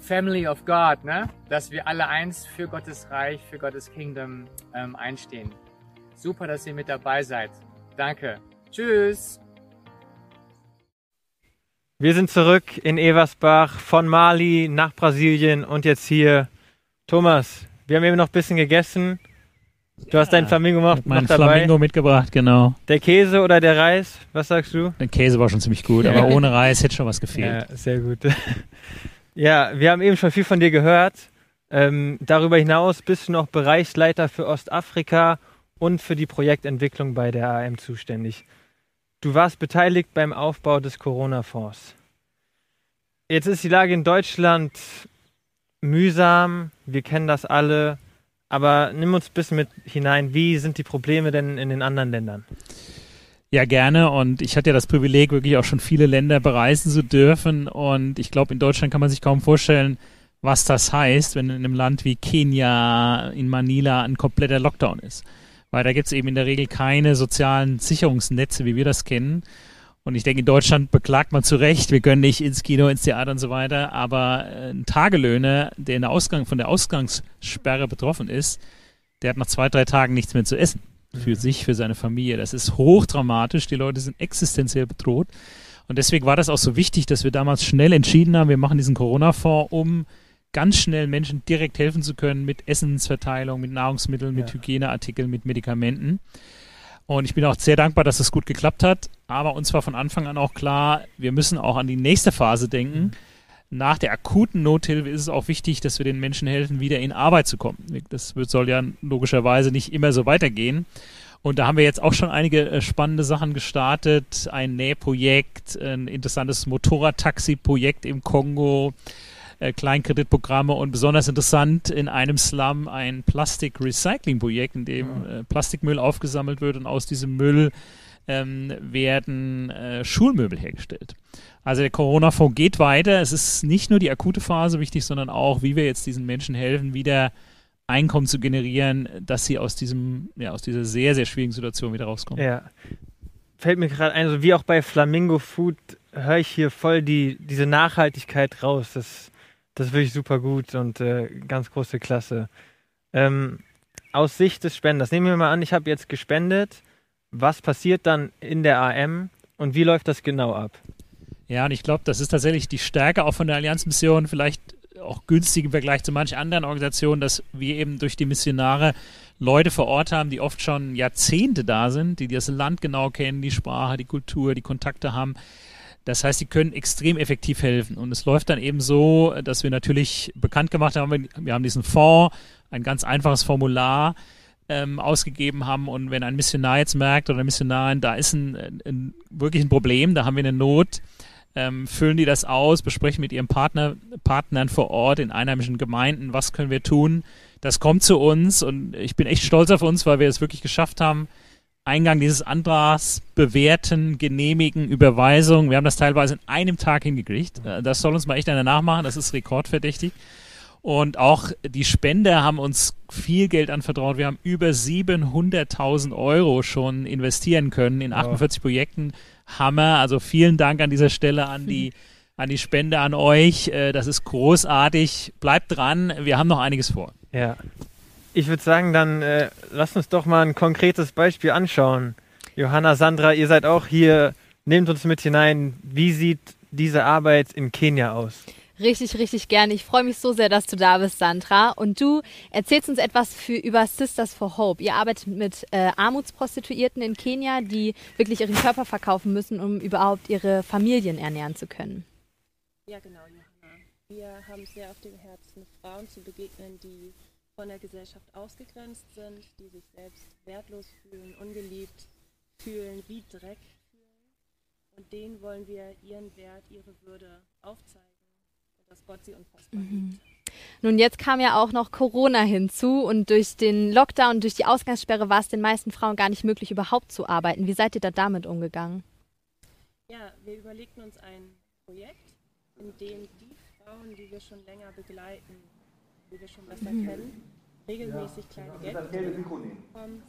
Family of God, ne? dass wir alle eins für Gottes Reich, für Gottes Kingdom ähm, einstehen. Super, dass ihr mit dabei seid. Danke. Tschüss. Wir sind zurück in Eversbach von Mali nach Brasilien und jetzt hier. Thomas, wir haben eben noch ein bisschen gegessen. Du hast deinen Flamingo noch, Mein noch dabei. Flamingo mitgebracht, genau. Der Käse oder der Reis? Was sagst du? Der Käse war schon ziemlich gut, aber ohne Reis hätte schon was gefehlt. Ja, sehr gut. *laughs* ja, wir haben eben schon viel von dir gehört. Ähm, darüber hinaus bist du noch Bereichsleiter für Ostafrika und für die Projektentwicklung bei der AM zuständig. Du warst beteiligt beim Aufbau des Corona-Fonds. Jetzt ist die Lage in Deutschland mühsam, wir kennen das alle, aber nimm uns ein bisschen mit hinein. Wie sind die Probleme denn in den anderen Ländern? Ja, gerne. Und ich hatte ja das Privileg, wirklich auch schon viele Länder bereisen zu dürfen. Und ich glaube, in Deutschland kann man sich kaum vorstellen, was das heißt, wenn in einem Land wie Kenia, in Manila ein kompletter Lockdown ist. Weil da gibt es eben in der Regel keine sozialen Sicherungsnetze, wie wir das kennen. Und ich denke, in Deutschland beklagt man zu Recht, wir können nicht ins Kino, ins Theater und so weiter, aber äh, ein Tagelöhner, der in der Ausgang, von der Ausgangssperre betroffen ist, der hat nach zwei, drei Tagen nichts mehr zu essen. Für sich, für seine Familie. Das ist hochdramatisch. Die Leute sind existenziell bedroht. Und deswegen war das auch so wichtig, dass wir damals schnell entschieden haben, wir machen diesen Corona-Fonds, um ganz schnell Menschen direkt helfen zu können mit Essensverteilung, mit Nahrungsmitteln, mit Ja. Hygieneartikeln, mit Medikamenten. Und ich bin auch sehr dankbar, dass es gut geklappt hat. Aber uns war von Anfang an auch klar, wir müssen auch an die nächste Phase denken. Nach der akuten Nothilfe ist es auch wichtig, dass wir den Menschen helfen, wieder in Arbeit zu kommen. Das soll ja logischerweise nicht immer so weitergehen. Und da haben wir jetzt auch schon einige äh, spannende Sachen gestartet. Ein Nähprojekt, ein interessantes Motorradtaxi-Projekt im Kongo, äh, Kleinkreditprogramme und besonders interessant in einem Slum ein Plastik-Recycling-Projekt, in dem äh, Plastikmüll aufgesammelt wird und aus diesem Müll ähm, werden äh, Schulmöbel hergestellt. Also der Corona-Fonds geht weiter. Es ist nicht nur die akute Phase wichtig, sondern auch, wie wir jetzt diesen Menschen helfen, wieder Einkommen zu generieren, dass sie aus diesem, ja, aus dieser sehr, sehr schwierigen Situation wieder rauskommen. Ja. Fällt mir gerade ein, so wie auch bei Flamingo Food höre ich hier voll die, diese Nachhaltigkeit raus. Das, das ist wirklich super gut und äh, ganz große Klasse. Ähm, aus Sicht des Spenders, nehmen wir mal an, ich habe jetzt gespendet. Was passiert dann in der AM und wie läuft das genau ab? Ja, und ich glaube, das ist tatsächlich die Stärke auch von der Allianzmission, vielleicht auch günstig im Vergleich zu manchen anderen Organisationen, dass wir eben durch die Missionare Leute vor Ort haben, die oft schon Jahrzehnte da sind, die das Land genau kennen, die Sprache, die Kultur, die Kontakte haben. Das heißt, sie können extrem effektiv helfen. Und es läuft dann eben so, dass wir natürlich bekannt gemacht haben, wir haben diesen Fonds, ein ganz einfaches Formular ähm, ausgegeben haben. Und wenn ein Missionar jetzt merkt oder eine Missionarin, da ist ein, ein, wirklich ein Problem, da haben wir eine Not, ähm, füllen die das aus, besprechen mit ihren Partner, Partnern vor Ort in einheimischen Gemeinden, was können wir tun. Das kommt zu uns und ich bin echt stolz auf uns, weil wir es wirklich geschafft haben, Eingang dieses Antrags bewerten, genehmigen, Überweisung. Wir haben das teilweise in einem Tag hingekriegt. Äh, Das soll uns mal echt einer nachmachen, das ist rekordverdächtig. Und auch die Spender haben uns viel Geld anvertraut. Wir haben über 700.000 Euro schon investieren können in 48 Projekten. Hammer. Also vielen Dank an dieser Stelle an die, an die Spende an euch. Äh, Das ist großartig. Bleibt dran. Wir haben noch einiges vor. Ja. Ich würde sagen, dann äh, lasst uns doch mal ein konkretes Beispiel anschauen. Johanna, Sandra, ihr seid auch hier. Nehmt uns mit hinein. Wie sieht diese Arbeit in Kenia aus? Richtig, richtig gerne. Ich freue mich so sehr, dass du da bist, Sandra. Und du erzählst uns etwas für, über Sisters for Hope. Ihr arbeitet mit äh, Armutsprostituierten in Kenia, die wirklich ihren Körper verkaufen müssen, um überhaupt ihre Familien ernähren zu können. Ja, genau, Johanna. Wir haben sehr auf dem Herzen, Frauen zu begegnen, die von der Gesellschaft ausgegrenzt sind, die sich selbst wertlos fühlen, ungeliebt fühlen, wie Dreck fühlen. Und denen wollen wir ihren Wert, ihre Würde aufzeigen und dass Gott sie unfassbar Mhm. liebt. Nun, jetzt kam ja auch noch Corona hinzu und durch den Lockdown, durch die Ausgangssperre war es den meisten Frauen gar nicht möglich, überhaupt zu arbeiten. Wie seid ihr da damit umgegangen? Ja, wir überlegten uns ein Projekt, in dem die Frauen, die wir schon länger begleiten, die wir schon besser Mhm. kennen, regelmäßig kleine Geldbeträge bekommen,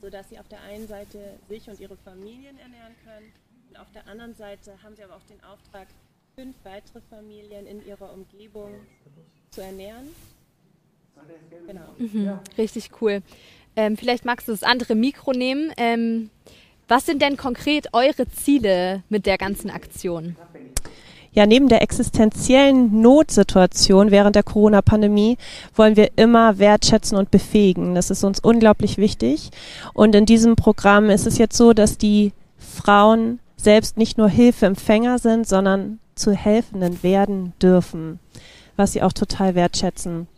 sodass sie auf der einen Seite sich und ihre Familien ernähren können und auf der anderen Seite haben sie aber auch den Auftrag, fünf weitere Familien in ihrer Umgebung zu ernähren. Genau. Mhm. Richtig cool. Ähm, vielleicht magst du das andere Mikro nehmen. Ähm, was sind denn konkret eure Ziele mit der ganzen Aktion? Ja, neben der existenziellen Notsituation während der Corona-Pandemie wollen wir immer wertschätzen und befähigen. Das ist uns unglaublich wichtig. Und in diesem Programm ist es jetzt so, dass die Frauen selbst nicht nur Hilfeempfänger sind, sondern zu Helfenden werden dürfen, was sie auch total wertschätzen.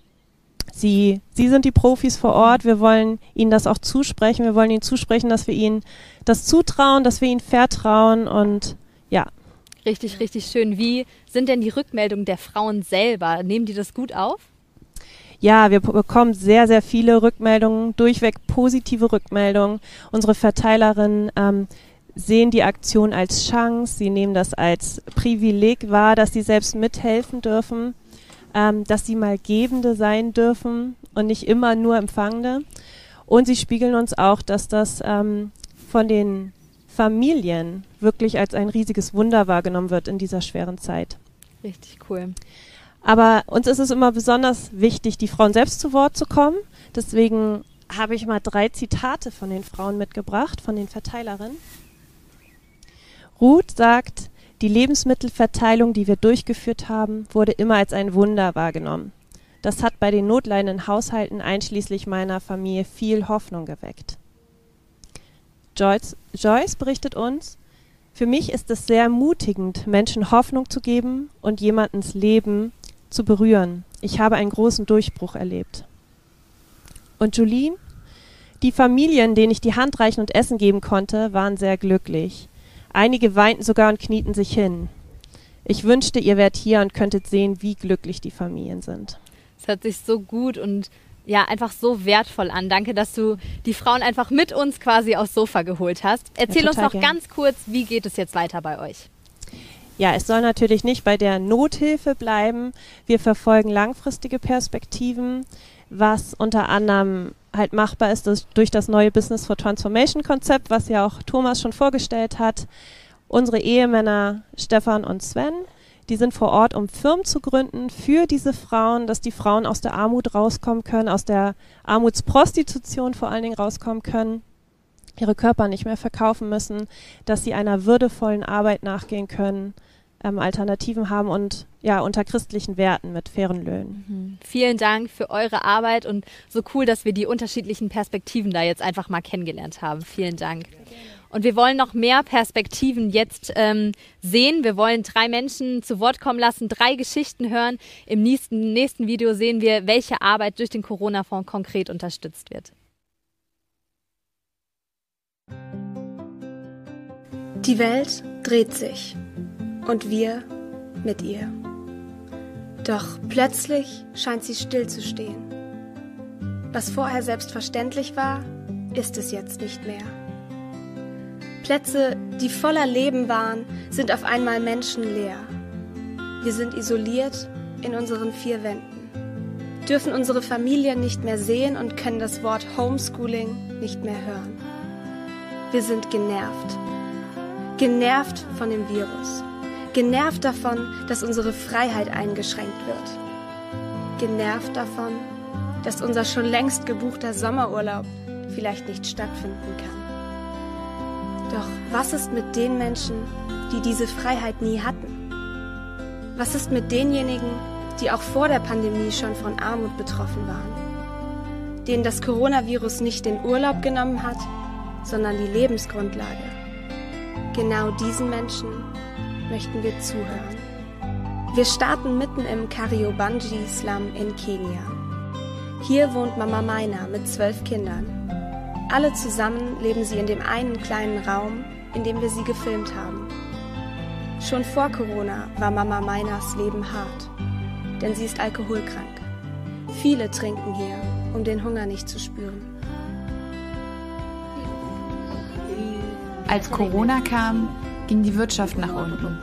Sie, sie sind die Profis vor Ort. Wir wollen ihnen das auch zusprechen. Wir wollen ihnen zusprechen, dass wir ihnen das zutrauen, dass wir ihnen vertrauen und ja, Richtig, richtig schön. Wie sind denn die Rückmeldungen der Frauen selber? Nehmen die das gut auf? Ja, wir bekommen sehr, sehr viele Rückmeldungen, durchweg positive Rückmeldungen. Unsere Verteilerinnen ähm, sehen die Aktion als Chance, sie nehmen das als Privileg wahr, dass sie selbst mithelfen dürfen, ähm, dass sie mal Gebende sein dürfen und nicht immer nur Empfangende. Und sie spiegeln uns auch, dass das ähm, von den Familien wirklich als ein riesiges Wunder wahrgenommen wird in dieser schweren Zeit. Richtig cool. Aber uns ist es immer besonders wichtig, die Frauen selbst zu Wort zu kommen. Deswegen habe ich mal drei Zitate von den Frauen mitgebracht, von den Verteilerinnen. Ruth sagt, die Lebensmittelverteilung, die wir durchgeführt haben, wurde immer als ein Wunder wahrgenommen. Das hat bei den notleidenden Haushalten einschließlich meiner Familie viel Hoffnung geweckt. Joyce, Joyce berichtet uns, für mich ist es sehr ermutigend, Menschen Hoffnung zu geben und jemandens Leben zu berühren. Ich habe einen großen Durchbruch erlebt. Und Julien? Die Familien, denen ich die Hand reichen und Essen geben konnte, waren sehr glücklich. Einige weinten sogar und knieten sich hin. Ich wünschte, ihr wärt hier und könntet sehen, wie glücklich die Familien sind. Es hört sich so gut und ja, einfach so wertvoll an. Danke, dass du die Frauen einfach mit uns quasi aufs Sofa geholt hast. Erzähl Ja, uns noch gern. ganz kurz, wie geht es jetzt weiter bei euch? Ja, es soll natürlich nicht bei der Nothilfe bleiben. Wir verfolgen langfristige Perspektiven, was unter anderem halt machbar ist durch das neue Business for Transformation Konzept, was ja auch Thomas schon vorgestellt hat. Unsere Ehemänner Stefan und Sven, die sind vor Ort, um Firmen zu gründen für diese Frauen, dass die Frauen aus der Armut rauskommen können, aus der Armutsprostitution vor allen Dingen rauskommen können ihre Körper nicht mehr verkaufen müssen, dass sie einer würdevollen Arbeit nachgehen können, ähm, Alternativen haben und ja unter christlichen Werten mit fairen Löhnen. Mhm. Vielen Dank für eure Arbeit und so cool, dass wir die unterschiedlichen Perspektiven da jetzt einfach mal kennengelernt haben. Vielen Dank. Und wir wollen noch mehr Perspektiven jetzt ähm, sehen. Wir wollen drei Menschen zu Wort kommen lassen, drei Geschichten hören. Im nächsten, nächsten Video sehen wir, welche Arbeit durch den Corona-Fonds konkret unterstützt wird. Die Welt dreht sich und wir mit ihr. Doch plötzlich scheint sie stillzustehen. Was vorher selbstverständlich war, ist es jetzt nicht mehr. Plätze, die voller Leben waren, sind auf einmal menschenleer. Wir sind isoliert in unseren vier Wänden, dürfen unsere Familien nicht mehr sehen und können das Wort Homeschooling nicht mehr hören. Wir sind genervt. Genervt von dem Virus. Genervt davon, dass unsere Freiheit eingeschränkt wird. Genervt davon, dass unser schon längst gebuchter Sommerurlaub vielleicht nicht stattfinden kann. Doch was ist mit den Menschen, die diese Freiheit nie hatten? Was ist mit denjenigen, die auch vor der Pandemie schon von Armut betroffen waren? Denen das Coronavirus nicht den Urlaub genommen hat, sondern die Lebensgrundlage. Genau diesen Menschen möchten wir zuhören. Wir starten mitten im Kariobangi-Slum in Kenia. Hier wohnt Mama Maina mit zwölf Kindern. Alle zusammen leben sie in dem einen kleinen Raum, in dem wir sie gefilmt haben. Schon vor Corona war Mama Mainas Leben hart, denn sie ist alkoholkrank. Viele trinken hier, um den Hunger nicht zu spüren. Als Corona kam, ging die Wirtschaft nach unten.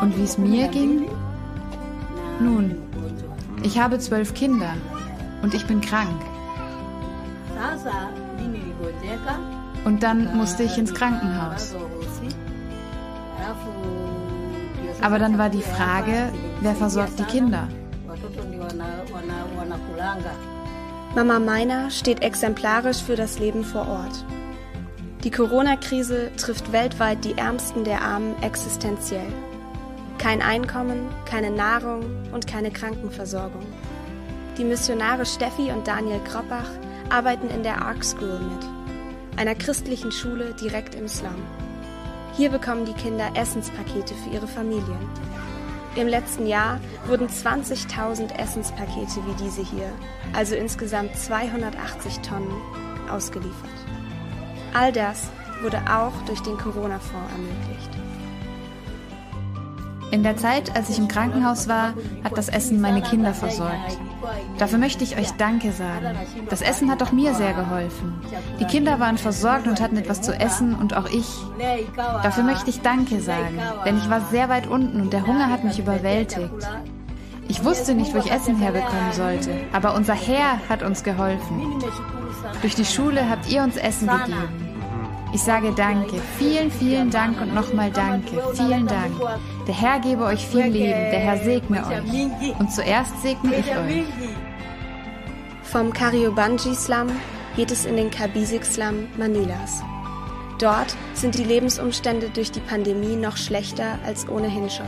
Und wie es mir ging? Nun, ich habe zwölf Kinder und ich bin krank. Und dann musste ich ins Krankenhaus. Aber dann war die Frage, wer versorgt die Kinder? Mama Meiner steht exemplarisch für das Leben vor Ort. Die Corona-Krise trifft weltweit die Ärmsten der Armen existenziell. Kein Einkommen, keine Nahrung und keine Krankenversorgung. Die Missionare Steffi und Daniel Kroppach arbeiten in der Ark School mit, einer christlichen Schule direkt im Slum. Hier bekommen die Kinder Essenspakete für ihre Familien. Im letzten Jahr wurden 20.000 Essenspakete wie diese hier, also insgesamt 280 Tonnen, ausgeliefert. All das wurde auch durch den Corona-Fonds ermöglicht. In der Zeit, als ich im Krankenhaus war, hat das Essen meine Kinder versorgt. Dafür möchte ich euch Danke sagen. Das Essen hat auch mir sehr geholfen. Die Kinder waren versorgt und hatten etwas zu essen und auch ich. Dafür möchte ich Danke sagen, denn ich war sehr weit unten und der Hunger hat mich überwältigt. Ich wusste nicht, wo ich Essen herbekommen sollte, aber unser Herr hat uns geholfen. Durch die Schule habt ihr uns Essen gegeben. Ich sage Danke, vielen, vielen Dank und nochmal Danke, vielen Dank. Der Herr gebe euch viel Leben, der Herr segne euch. Und zuerst segne ich euch. Vom Kariobangi-Slum geht es in den Kabisik-Slum Manilas. Dort sind die Lebensumstände durch die Pandemie noch schlechter als ohnehin schon.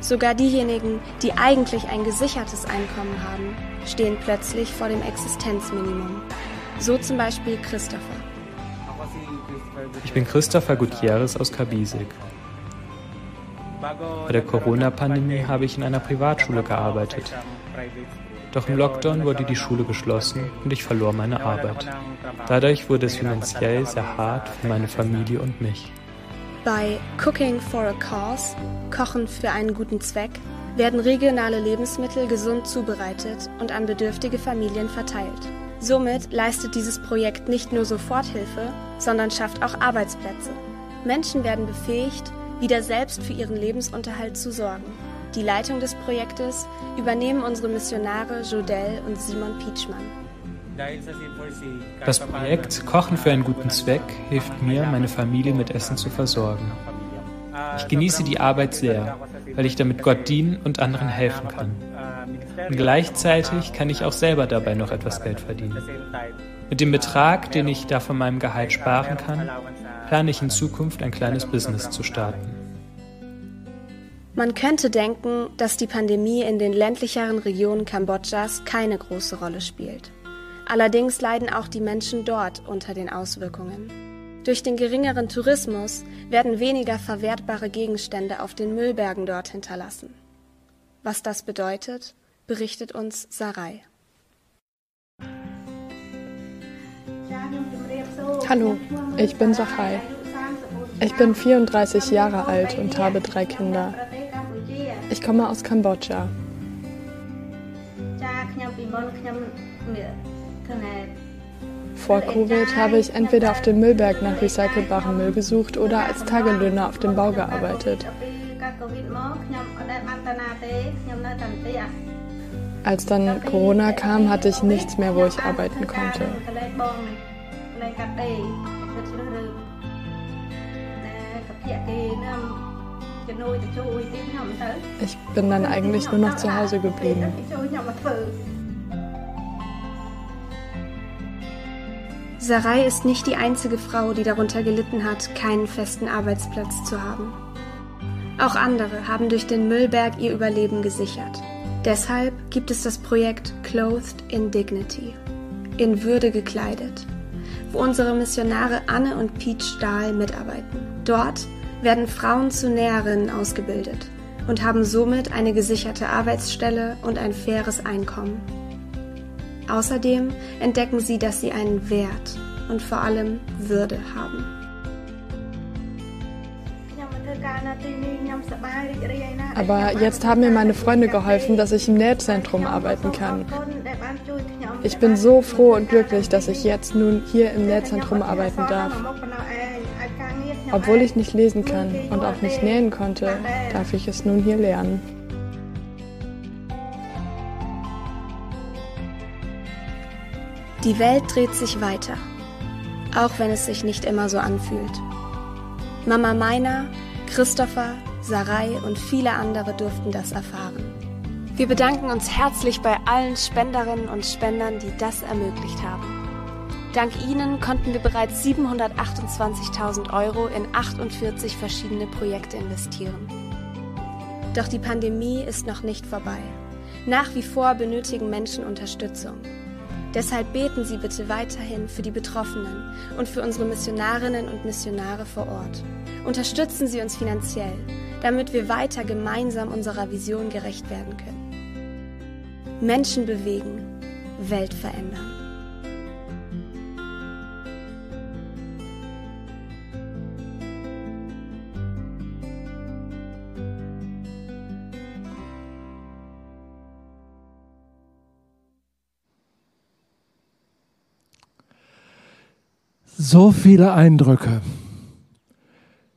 Sogar diejenigen, die eigentlich ein gesichertes Einkommen haben, stehen plötzlich vor dem Existenzminimum. So zum Beispiel Christopher. Ich bin Christopher Gutierrez aus Kabisik. Bei der Corona-Pandemie habe ich in einer Privatschule gearbeitet. Doch im Lockdown wurde die Schule geschlossen und ich verlor meine Arbeit. Dadurch wurde es finanziell sehr hart für meine Familie und mich. Bei Cooking for a Cause, Kochen für einen guten Zweck, werden regionale Lebensmittel gesund zubereitet und an bedürftige Familien verteilt. Somit leistet dieses Projekt nicht nur Soforthilfe, sondern schafft auch Arbeitsplätze. Menschen werden befähigt, wieder selbst für ihren Lebensunterhalt zu sorgen. Die Leitung des Projektes übernehmen unsere Missionare Jodel und Simon Pietschmann. Das Projekt Kochen für einen guten Zweck hilft mir, meine Familie mit Essen zu versorgen. Ich genieße die Arbeit sehr, weil ich damit Gott dienen und anderen helfen kann. Gleichzeitig kann ich auch selber dabei noch etwas Geld verdienen. Mit dem Betrag, den ich da von meinem Gehalt sparen kann, plane ich in Zukunft ein kleines Business zu starten. Man könnte denken, dass die Pandemie in den ländlicheren Regionen Kambodschas keine große Rolle spielt. Allerdings leiden auch die Menschen dort unter den Auswirkungen. Durch den geringeren Tourismus werden weniger verwertbare Gegenstände auf den Müllbergen dort hinterlassen. Was das bedeutet, berichtet uns Sarai. Hallo, ich bin Sarai. Ich bin 34 Jahre alt und habe drei Kinder. Ich komme aus Kambodscha. Vor Covid habe ich entweder auf dem Müllberg nach recycelbarem Müll gesucht oder als Tagelöhner auf dem Bau gearbeitet. Als dann Corona kam, hatte ich nichts mehr, wo ich arbeiten konnte. Ich bin dann eigentlich nur noch zu Hause geblieben. Sarai ist nicht die einzige Frau, die darunter gelitten hat, keinen festen Arbeitsplatz zu haben. Auch andere haben durch den Müllberg ihr Überleben gesichert. Deshalb gibt es das Projekt Clothed in Dignity, in Würde gekleidet, wo unsere Missionare Anne und Peach Stahl mitarbeiten. Dort werden Frauen zu Näherinnen ausgebildet und haben somit eine gesicherte Arbeitsstelle und ein faires Einkommen. Außerdem entdecken sie, dass sie einen Wert und vor allem Würde haben. Aber jetzt haben mir meine Freunde geholfen, dass ich im Nähzentrum arbeiten kann. Ich bin so froh und glücklich, dass ich jetzt nun hier im Nähzentrum arbeiten darf. Obwohl ich nicht lesen kann und auch nicht nähen konnte, darf ich es nun hier lernen. Die Welt dreht sich weiter, auch wenn es sich nicht immer so anfühlt. Mama Meiner, Christopher, Sarai und viele andere durften das erfahren. Wir bedanken uns herzlich bei allen Spenderinnen und Spendern, die das ermöglicht haben. Dank ihnen konnten wir bereits 728.000 Euro in 48 verschiedene Projekte investieren. Doch die Pandemie ist noch nicht vorbei. Nach wie vor benötigen Menschen Unterstützung. Deshalb beten Sie bitte weiterhin für die Betroffenen und für unsere Missionarinnen und Missionare vor Ort. Unterstützen Sie uns finanziell, damit wir weiter gemeinsam unserer Vision gerecht werden können. Menschen bewegen, Welt verändern. So viele Eindrücke.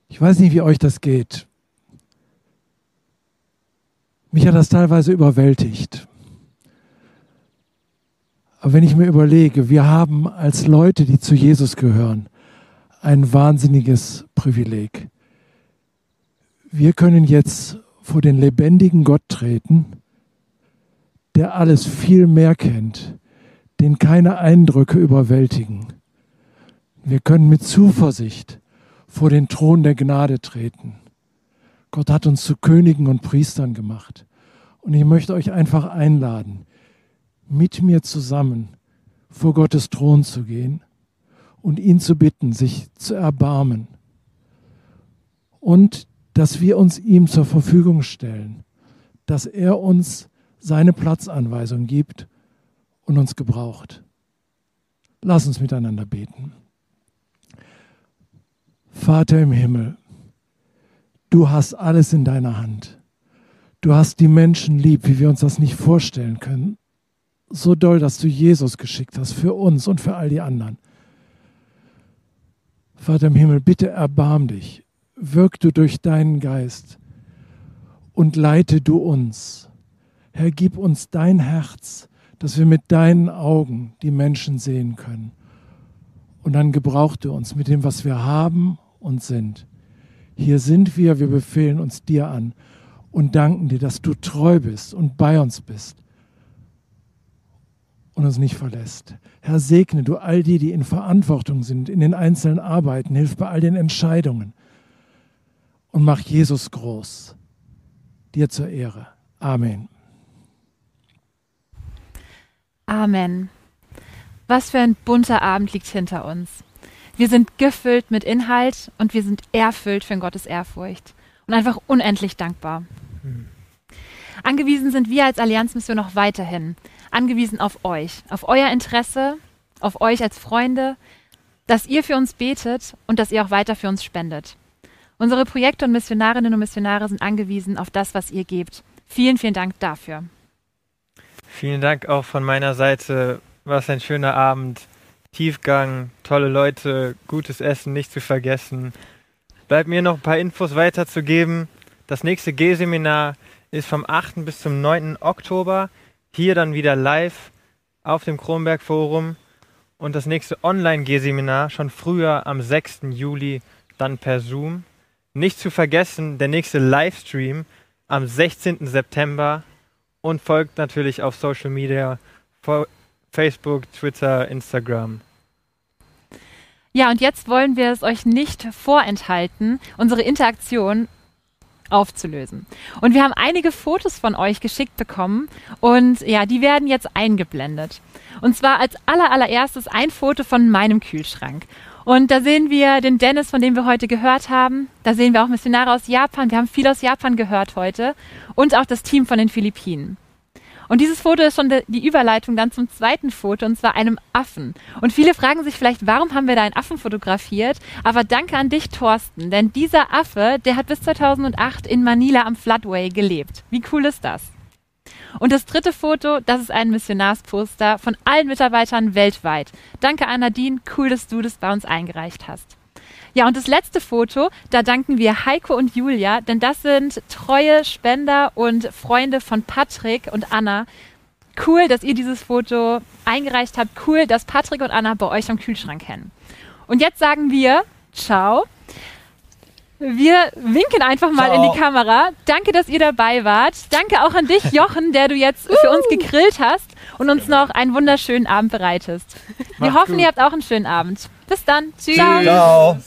Ich weiß nicht, wie euch das geht. Mich hat das teilweise überwältigt. Aber wenn ich mir überlege, wir haben als Leute, die zu Jesus gehören, ein wahnsinniges Privileg. Wir können jetzt vor den lebendigen Gott treten, der alles viel mehr kennt, den keine Eindrücke überwältigen. Wir können mit Zuversicht vor den Thron der Gnade treten. Gott hat uns zu Königen und Priestern gemacht. Und ich möchte euch einfach einladen, mit mir zusammen vor Gottes Thron zu gehen und ihn zu bitten, sich zu erbarmen. Und dass wir uns ihm zur Verfügung stellen, dass er uns seine Platzanweisung gibt und uns gebraucht. Lass uns miteinander beten. Vater im Himmel, du hast alles in deiner Hand. Du hast die Menschen lieb, wie wir uns das nicht vorstellen können. So doll, dass du Jesus geschickt hast für uns und für all die anderen. Vater im Himmel, bitte erbarm dich. Wirk du durch deinen Geist und leite du uns. Herr, gib uns dein Herz, dass wir mit deinen Augen die Menschen sehen können. Und dann gebrauch du uns mit dem, was wir haben und sind. Hier sind wir, wir befehlen uns dir an und danken dir, dass du treu bist und bei uns bist und uns nicht verlässt. Herr, segne du all die, die in Verantwortung sind, in den einzelnen Arbeiten, hilf bei all den Entscheidungen und mach Jesus groß. Dir zur Ehre. Amen. Amen. Was für ein bunter Abend liegt hinter uns. Wir sind gefüllt mit Inhalt und wir sind erfüllt von Gottes Ehrfurcht und einfach unendlich dankbar. Angewiesen sind wir als Allianzmission noch weiterhin. Angewiesen auf euch, auf euer Interesse, auf euch als Freunde, dass ihr für uns betet und dass ihr auch weiter für uns spendet. Unsere Projekte und Missionarinnen und Missionare sind angewiesen auf das, was ihr gebt. Vielen, vielen Dank dafür. Vielen Dank auch von meiner Seite. Was ein schöner Abend. Tiefgang, tolle Leute, gutes Essen nicht zu vergessen. Bleibt mir noch ein paar Infos weiterzugeben. Das nächste G-Seminar ist vom 8. bis zum 9. Oktober. Hier dann wieder live auf dem Kronberg Forum. Und das nächste Online-G-Seminar schon früher am 6. Juli, dann per Zoom. Nicht zu vergessen, der nächste Livestream am 16. September und folgt natürlich auf Social Media, Facebook, Twitter, Instagram. Ja, und jetzt wollen wir es euch nicht vorenthalten, unsere Interaktion aufzulösen. Und wir haben einige Fotos von euch geschickt bekommen und ja, die werden jetzt eingeblendet. Und zwar als aller, allererstes ein Foto von meinem Kühlschrank. Und da sehen wir den Dennis, von dem wir heute gehört haben. Da sehen wir auch Missionare aus Japan. Wir haben viel aus Japan gehört heute. Und auch das Team von den Philippinen. Und dieses Foto ist schon die Überleitung dann zum zweiten Foto, und zwar einem Affen. Und viele fragen sich vielleicht, warum haben wir da einen Affen fotografiert? Aber danke an dich, Thorsten, denn dieser Affe, der hat bis 2008 in Manila am Floodway gelebt. Wie cool ist das? Und das dritte Foto, das ist ein Missionarsposter von allen Mitarbeitern weltweit. Danke an Nadine, cool, dass du das bei uns eingereicht hast. Ja, und das letzte Foto, da danken wir Heiko und Julia, denn das sind treue Spender und Freunde von Patrick und Anna. Cool, dass ihr dieses Foto eingereicht habt. Cool, dass Patrick und Anna bei euch am Kühlschrank kennen. Und jetzt sagen wir Ciao. Wir winken einfach mal in Ciao. die Kamera. Danke, dass ihr dabei wart. Danke auch an dich, Jochen, der du jetzt für uns gegrillt hast und uns noch einen wunderschönen Abend bereitest. Wir Macht's hoffen, gut. ihr habt auch einen schönen Abend. Bis dann. Tschüss. Ciao.